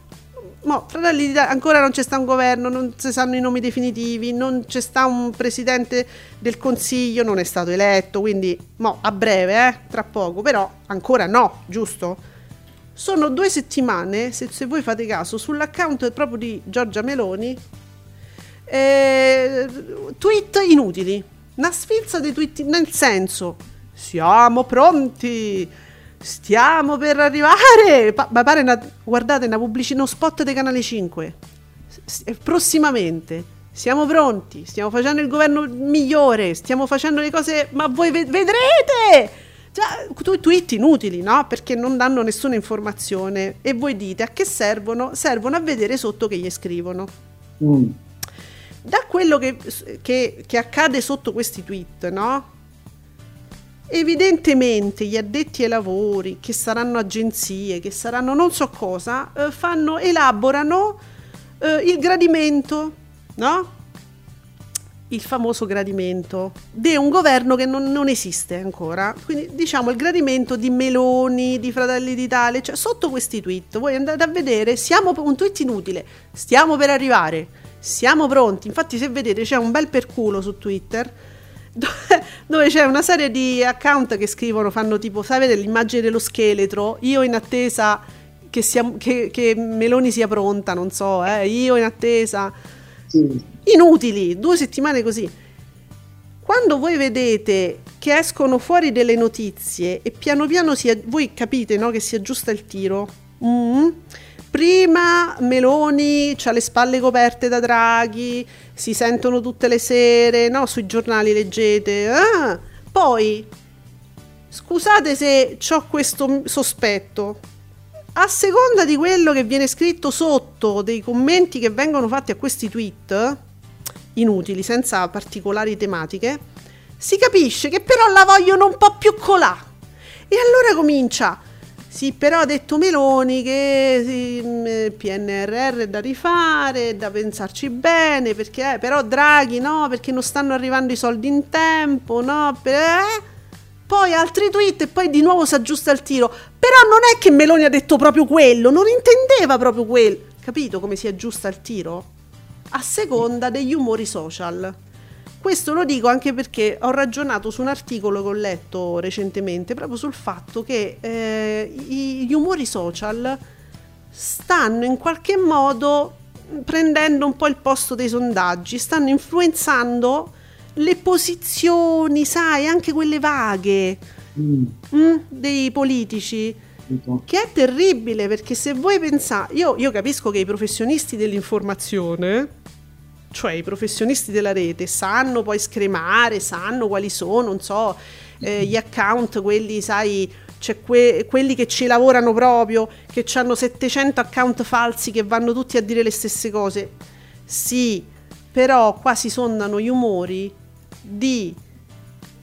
Mo, Fratelli d'Italia, ancora non c'è sta un governo, non si sanno i nomi definitivi, non c'è sta un presidente del consiglio, non è stato eletto, quindi mo, a breve, eh, tra poco, però ancora no, giusto? Sono due settimane, se, se voi fate caso, sull'account proprio di Giorgia Meloni, eh, tweet inutili, una sfilza di tweet, nel senso, siamo pronti, stiamo per arrivare, Pa- ma pare una, guardate una pubblicità, uno spot del canale 5, S- eh, prossimamente, siamo pronti, stiamo facendo il governo migliore, stiamo facendo le cose, ma voi ve- vedrete! Già, tweet inutili, no? Perché non danno nessuna informazione e voi dite a che servono? Servono a vedere sotto che gli scrivono mm. Da quello che, che- che accade sotto questi tweet, no? Evidentemente gli addetti ai lavori, che saranno agenzie, che saranno non so cosa, eh, fanno, elaborano eh, il gradimento, no? il famoso gradimento di un governo che non, non esiste ancora. Quindi diciamo il gradimento di Meloni, di Fratelli d'Italia, cioè sotto questi tweet voi andate a vedere, siamo un tweet inutile, stiamo per arrivare, siamo pronti. Infatti se vedete c'è un bel perculo su Twitter dove, c'è una serie di account che scrivono, fanno tipo, sapete l'immagine dello scheletro, io in attesa che, sia, che, che Meloni sia pronta, non so, eh, io in attesa. Sì. Inutili, due settimane così. Quando voi vedete che escono fuori delle notizie e piano piano si, voi capite no, che si aggiusta il tiro. Mm. Prima Meloni ha le spalle coperte da Draghi, si sentono tutte le sere, no? Sui giornali leggete. Ah, poi, scusate se ho questo sospetto, a seconda di quello che viene scritto sotto dei commenti che vengono fatti a questi tweet, inutili, senza particolari tematiche, si capisce che però la vogliono un po' più colà. E allora comincia. Sì, però ha detto Meloni che sì, il PNRR è da rifare, è da pensarci bene, perché eh, però Draghi no, perché non stanno arrivando i soldi in tempo, no, per, eh? poi altri tweet e poi di nuovo si aggiusta il tiro. Però non è che Meloni ha detto proprio quello, non intendeva proprio quello. Capito come si aggiusta il tiro? A seconda degli umori social. Questo lo dico anche perché ho ragionato su un articolo che ho letto recentemente proprio sul fatto che eh, gli umori social stanno in qualche modo prendendo un po' il posto dei sondaggi, stanno influenzando le posizioni, sai, anche quelle vaghe Mm. mm, dei politici. Che è terribile perché se voi pensate, io, io capisco che i professionisti dell'informazione, cioè i professionisti della rete, sanno poi scremare, sanno quali sono, non so, eh, gli account, quelli, sai, c'è que- quelli che ci lavorano proprio, che hanno 700 account falsi che vanno tutti a dire le stesse cose. Sì, però qua si sondano gli umori di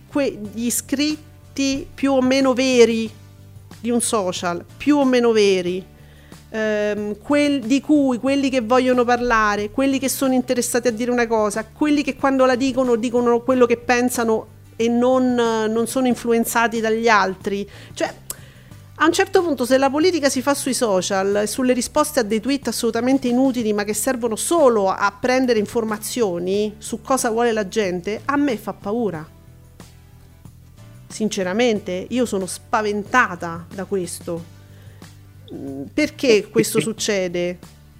quegli iscritti più o meno veri di un social, più o meno veri, ehm, quel, di cui quelli che vogliono parlare, quelli che sono interessati a dire una cosa, quelli che quando la dicono dicono quello che pensano e non, non sono influenzati dagli altri. Cioè, a un certo punto, se la politica si fa sui social, sulle risposte a dei tweet assolutamente inutili, ma che servono solo a prendere informazioni su cosa vuole la gente, a me fa paura. Sinceramente, io sono spaventata da questo. Mm, Perché questo succede?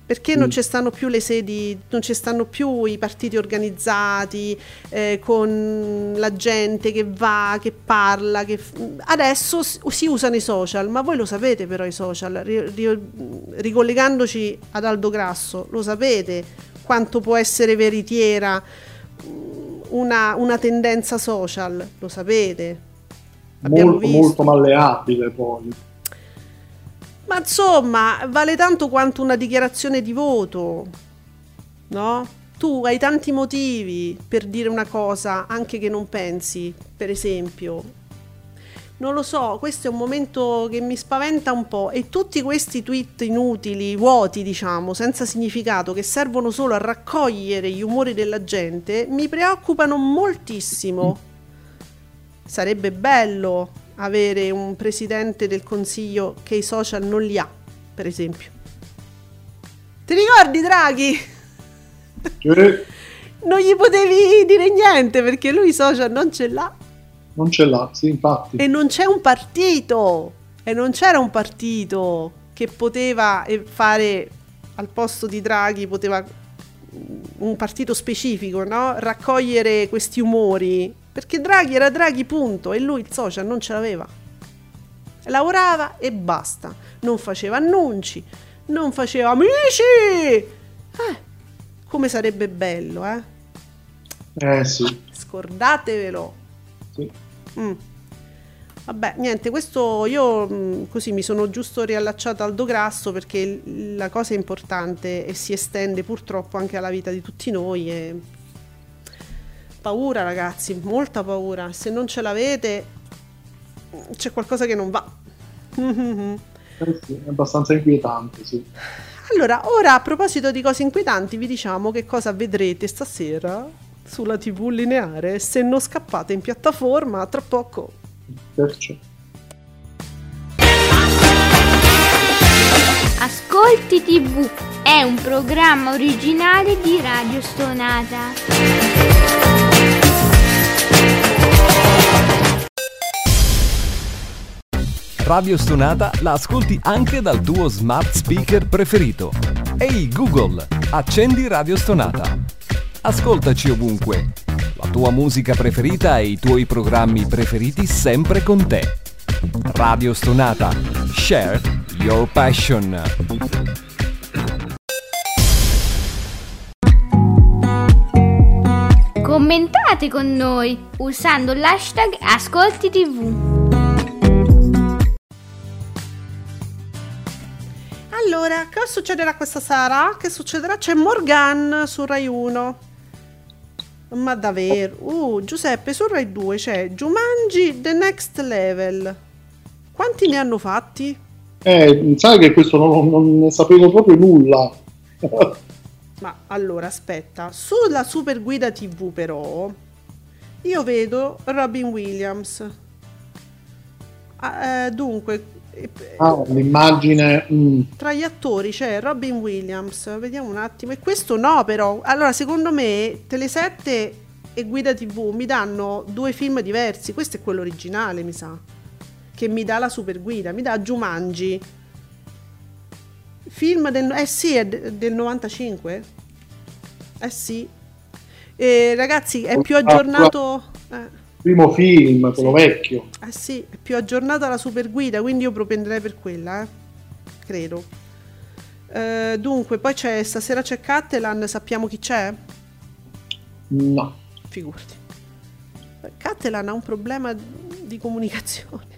Perché non ci stanno più le sedi, non ci stanno più i partiti organizzati eh, con la gente che va, che parla. Che f- Adesso si usano i social, ma voi lo sapete però i social, ri- ri- ricollegandoci ad Aldo Grasso, lo sapete quanto può essere veritiera mm, una, una tendenza social, lo sapete. Abbiamo molto, visto. molto malleabile poi. Ma insomma, vale tanto quanto una dichiarazione di voto, no? Tu hai tanti motivi per dire una cosa anche che non pensi, per esempio. Non lo so, questo è un momento che mi spaventa un po' e tutti questi tweet inutili, vuoti diciamo, senza significato, che servono solo a raccogliere gli umori della gente, mi preoccupano moltissimo. Sarebbe bello avere un presidente del consiglio che i social non li ha, per esempio. Ti ricordi Draghi? Cioè, Non gli potevi dire niente perché lui i social non ce l'ha non ce l'ha, sì, infatti. e non c'è un partito e non c'era un partito che poteva eh, fare al posto di Draghi poteva mm, un partito specifico, no? Raccogliere questi umori perché Draghi era Draghi punto e lui il social non ce l'aveva. Lavorava e basta, non faceva annunci, non faceva amici. Eh, come sarebbe bello, eh? Eh sì, Scordatevelo. sì. Mm. Vabbè, niente, questo io mm, così mi sono giusto riallacciata al dograsso perché il- la cosa è importante e si estende purtroppo anche alla vita di tutti noi. E... Paura ragazzi, molta paura. Se non ce l'avete c'è qualcosa che non va. Eh sì, è abbastanza inquietante, sì. Allora, ora a proposito di cose inquietanti, vi diciamo che cosa vedrete stasera sulla TV lineare. Se non scappate in piattaforma, tra poco. Perciò. Ascolti TV è un programma originale di Radio Stonata. Radio Stonata la ascolti anche dal tuo smart speaker preferito. Ehi Google, accendi Radio Stonata. Ascoltaci ovunque. La tua musica preferita e i tuoi programmi preferiti sempre con te. Radio Stonata. Share your passion. Commentate con noi usando l'hashtag Ascolti Allora, che succederà questa sera? Che succederà? C'è Morgan su Rai 1. Ma davvero? Uh, Giuseppe, su Rai 2 c'è Jumanji The Next Level. Quanti ne hanno fatti? Eh, sai che questo non, non ne sapevo proprio nulla. Ma allora, aspetta. Sulla Super Guida TV però, io vedo Robin Williams. Ah, eh, dunque, Ah, l'immagine... mm, tra gli attori c'è Robin Williams, vediamo un attimo. E questo no, però. Allora, secondo me, Tele7 e Guida TV mi danno due film diversi. Questo è quello originale, mi sa. Che mi dà la super guida, mi dà Jumanji. Film del. Eh sì, è de- del 95. Eh sì. Eh, ragazzi, è più aggiornato. Eh. Primo film, quello vecchio. Eh sì, è più aggiornata la super guida, quindi io propenderei per quella, eh. Credo. Eh, dunque, poi c'è stasera c'è Cattelan, sappiamo chi c'è? No. Figurati. Cattelan ha un problema di comunicazione.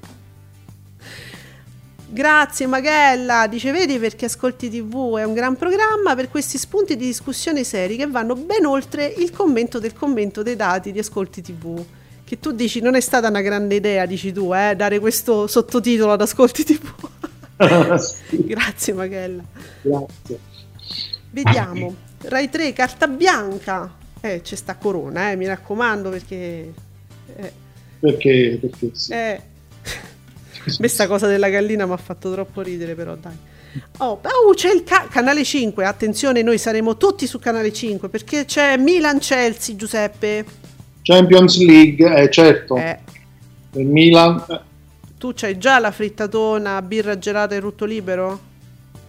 Grazie Magella, dice vedi perché Ascolti TV è un gran programma per questi spunti di discussione seri che vanno ben oltre il commento del commento dei dati di Ascolti TV. Che tu dici non è stata una grande idea, dici tu, eh, dare questo sottotitolo ad Ascolti TV. Sì, Grazie Magella. grazie. Vediamo. Rai 3, carta bianca. Eh, c'è sta Corona, eh, mi raccomando perché... Eh, Perché, perché sì. eh. Questa cosa della gallina mi ha fatto troppo ridere però, dai. Oh, oh, c'è il ca- canale 5, attenzione, noi saremo tutti su canale 5 perché c'è Milan-Chelsea, Giuseppe. Champions League, eh, certo. Eh, Il Milan, eh, tu c'hai già la frittatona, birra gelata e rutto libero?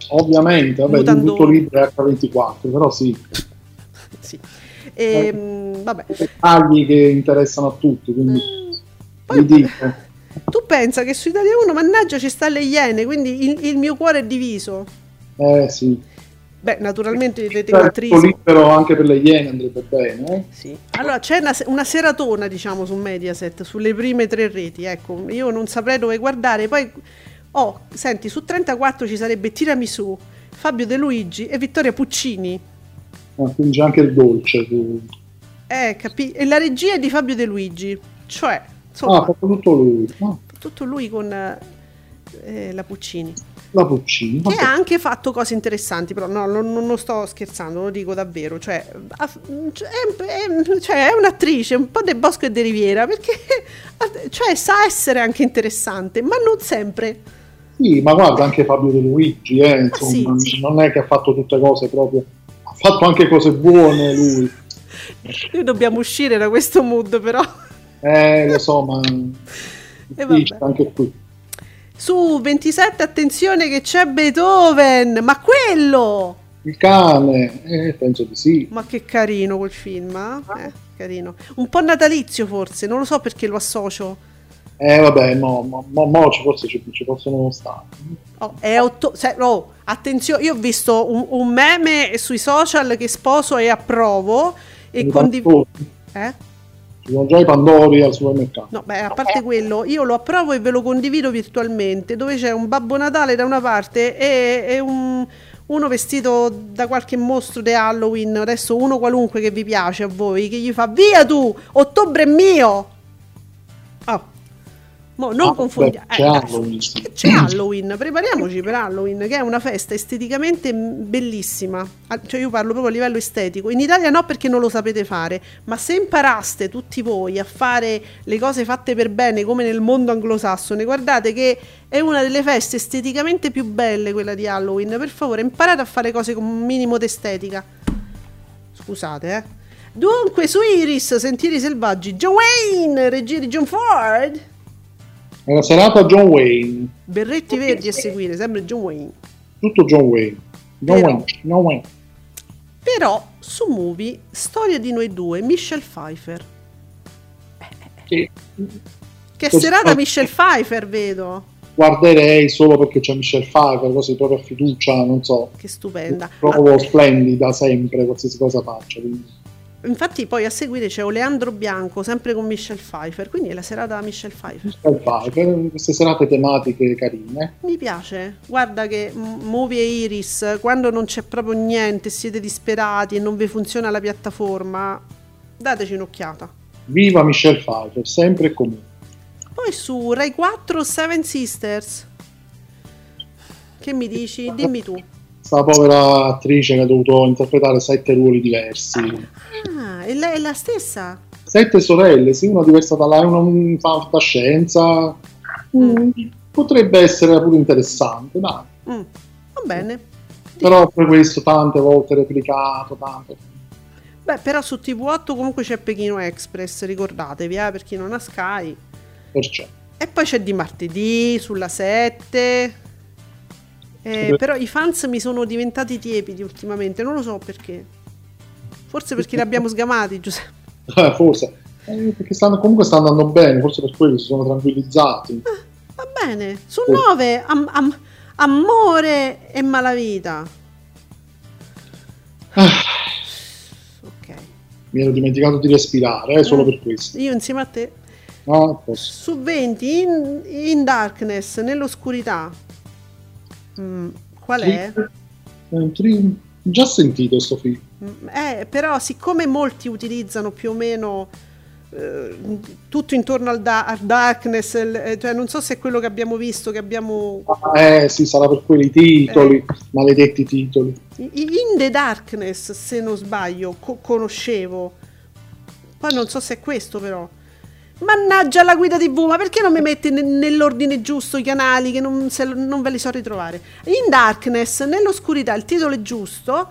ovviamente, vabbè, Mutandone. tutto libero è H24, però sì, Sì. Ehm, vabbè. dettagli che interessano a tutti, quindi Poi- vi dico. Tu pensa che su Italia 1, mannaggia, ci sta le Iene, quindi il, il mio cuore è diviso. Eh sì. Beh, naturalmente Certo, tecnicatrici. libero anche per le Iene andrebbe bene. eh. Sì. Allora c'è una, una seratona, diciamo, su Mediaset, sulle prime tre reti. Ecco, io non saprei dove guardare. Poi, oh, senti, su 34 ci sarebbe Tiramisù, Fabio De Luigi e Vittoria Puccini. Ah, quindi anche il dolce. su- Eh, capi- E la regia è di Fabio De Luigi. Cioè, Ah, insomma, ha fatto tutto lui. Ah, tutto lui con eh, la Puccini. La Puccini. Che vabbè. ha anche fatto cose interessanti, però no, non, non sto scherzando, lo dico davvero. Cioè, cioè, è, cioè, è un'attrice un po' del Bosco e de Riviera, perché cioè, sa essere anche interessante, ma non sempre. Sì, ma guarda anche Fabio De Luigi, eh, insomma, Ah, sì, sì. non è che ha fatto tutte cose proprio. Ha fatto anche cose buone lui. Noi dobbiamo uscire da questo mood, però. Eh, lo so, ma E vabbè. anche qui. Su 27, attenzione che c'è Beethoven, ma quello! Il cane, eh, penso di sì. Ma che carino quel film, eh? Eh, carino. Un po' natalizio forse, non lo so perché lo associo. Eh, vabbè, no, mo, mo- mo ci- forse ci, ci possono stare. Oh, è otto- se- oh, attenzione, io ho visto un, un meme sui social che sposo e approvo e condivido. Eh? Ci sono già i Pandori al supermercato. No, beh, a parte quello, io lo approvo e ve lo condivido virtualmente, dove c'è un Babbo Natale da una parte e, e un- uno vestito da qualche mostro di Halloween, adesso uno qualunque che vi piace a voi, che gli fa via tu, ottobre è mio! Oh. Mo, non Ah, confondiamo. beh, c'è Halloween, sì. C'è Halloween, prepariamoci per Halloween, che è una festa esteticamente bellissima. Cioè, io parlo proprio a livello estetico. In Italia no, perché non lo sapete fare. Ma se imparaste tutti voi a fare le cose fatte per bene, come nel mondo anglosassone, guardate che è una delle feste esteticamente più belle quella di Halloween. Per favore, imparate a fare cose con un minimo d'estetica. Scusate, eh. Dunque, su Iris, Sentieri Selvaggi, John Wayne, regia di John Ford. È la serata John Wayne, Berretti verdi a seguire, sempre John Wayne. tutto John Wayne. John Però- Wayne, John Wayne. Però su Movie, storia di noi due, Michelle Pfeiffer. Che Che serata Michelle Pfeiffer, vedo. guarderei solo perché c'è Michelle Pfeiffer, così proprio a fiducia, non so. Che stupenda. Trovo splendida sempre, qualsiasi cosa faccia. quindi- Infatti poi a seguire c'è Oleandro Bianco, sempre con Michelle Pfeiffer, quindi è la serata Michelle Pfeiffer. Michelle Pfeiffer, queste serate tematiche carine. Mi piace, guarda che Movie e Iris, quando non c'è proprio niente, siete disperati e non vi funziona la piattaforma, dateci un'occhiata. Viva Michelle Pfeiffer, sempre e comunque. Poi su Rai 4 Seven Sisters. Che mi dici? Dimmi tu. Sta povera attrice che ha dovuto interpretare sette ruoli diversi. Ah, è la, è la stessa? Sette sorelle, sì, una diversa da lei, una un fantascienza. Mm, Potrebbe essere pure interessante, dai. Mm, va bene. Però per questo tante volte replicato, tante. Beh, però su TV8 comunque c'è Pechino Express, ricordatevi, eh, per chi non ha Sky. Perciò. E poi c'è di martedì sulla 7. Eh, però i fans mi sono diventati tiepidi ultimamente, non lo so perché. Forse perché li abbiamo sgamati, Giuseppe. Eh, forse. Eh, perché stanno, comunque stanno andando bene, forse per quello si sono tranquillizzati. Va bene. Su Oh. 9, am- am- amore e malavita. Ah, Ok. mi ero dimenticato di respirare, eh, solo Mm. per questo. Io insieme a te. Ah, a posto. Su 20, in, in darkness, nell'oscurità. Mm, qual è? Sì. È un tri- Già sentito questo film. Mm, Eh, però siccome molti utilizzano più o meno eh, tutto intorno al, da- al darkness, il- eh, cioè non so se è quello che abbiamo visto, che abbiamo Eh sì, sarà per quelli titoli, maledetti titoli. in the darkness, se non sbaglio, co- conoscevo. Poi non so se è questo però. Mannaggia la guida TV, ma perché non mi metti ne- nell'ordine giusto i canali che non, se- non ve li so ritrovare? In Darkness, nell'oscurità, il titolo è giusto.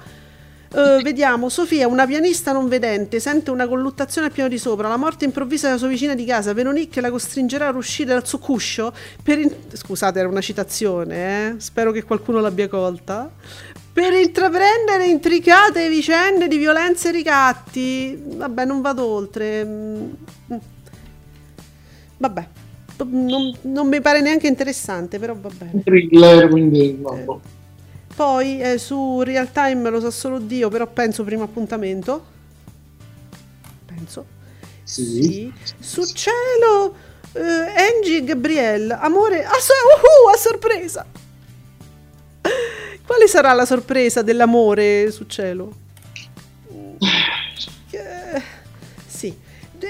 Eh, vediamo, Sofia, una pianista non vedente, sente una colluttazione al piano di sopra, la morte improvvisa della sua vicina di casa, Veronique la costringerà a uscire dal suo cuscio per... in- Scusate, era una citazione, eh? spero che qualcuno l'abbia colta. Per intraprendere intricate vicende di violenza e ricatti. Vabbè, non vado oltre. Mm. Vabbè, non, non mi pare neanche interessante, però va bene. Thriller, quindi no, boh. Poi eh, su Real Time lo sa solo Dio, però penso primo appuntamento. Penso. Sì. Su cielo, eh, Angie e Gabrielle, amore, a, so- uhu, a sorpresa. Quale sarà la sorpresa dell'amore su cielo?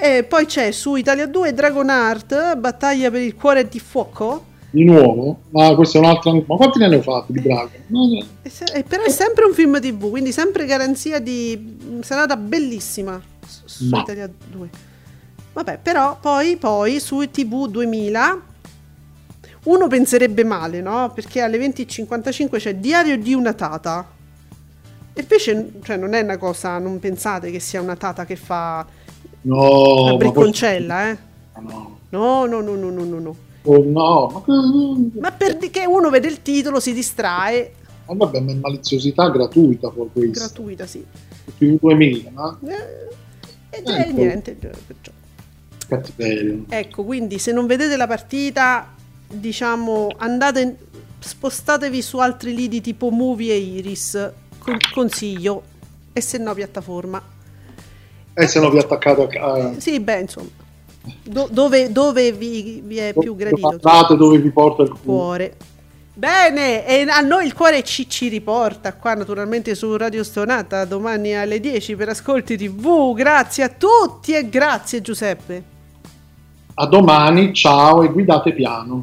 E poi c'è su Italia 2 Dragon Heart, battaglia per il cuore di fuoco. Di nuovo? Ma questo è un altro. Ma quanti ne hanno fatti di Braga? No, no. E però è sempre un film TV, quindi sempre garanzia di serata bellissima su, su Ma. Italia 2. Vabbè, però poi, poi su TV 2000 uno penserebbe male, no? Perché alle 20.55 c'è Diario di una tata. E invece, cioè, non è una cosa, non pensate che sia una tata che fa No, la ma bricconcella, eh? No, No, no, no, no, no, no, no. Oh, no, ma perché uno vede il titolo, si distrae, ma vabbè, ma è maliziosità gratuita poi questo. gratuita, sì. Più 2000, ma Eh, e Eh, eh, niente, perciò. cattiveria. Ecco, quindi se non vedete la partita, diciamo, andate, spostatevi su altri lidi tipo Movie e Iris, con- consiglio, e se no piattaforma. E se no vi attaccate a. Sì, beh, insomma, do- dove, dove vi, vi è più gradito? Andate dove vi porta il Il cuore. cuore. Bene, e a noi il cuore ci, ci riporta qua naturalmente su Radio Stonata domani alle 10 per Ascolti TV. Grazie a tutti e grazie Giuseppe. A domani, ciao e guidate piano.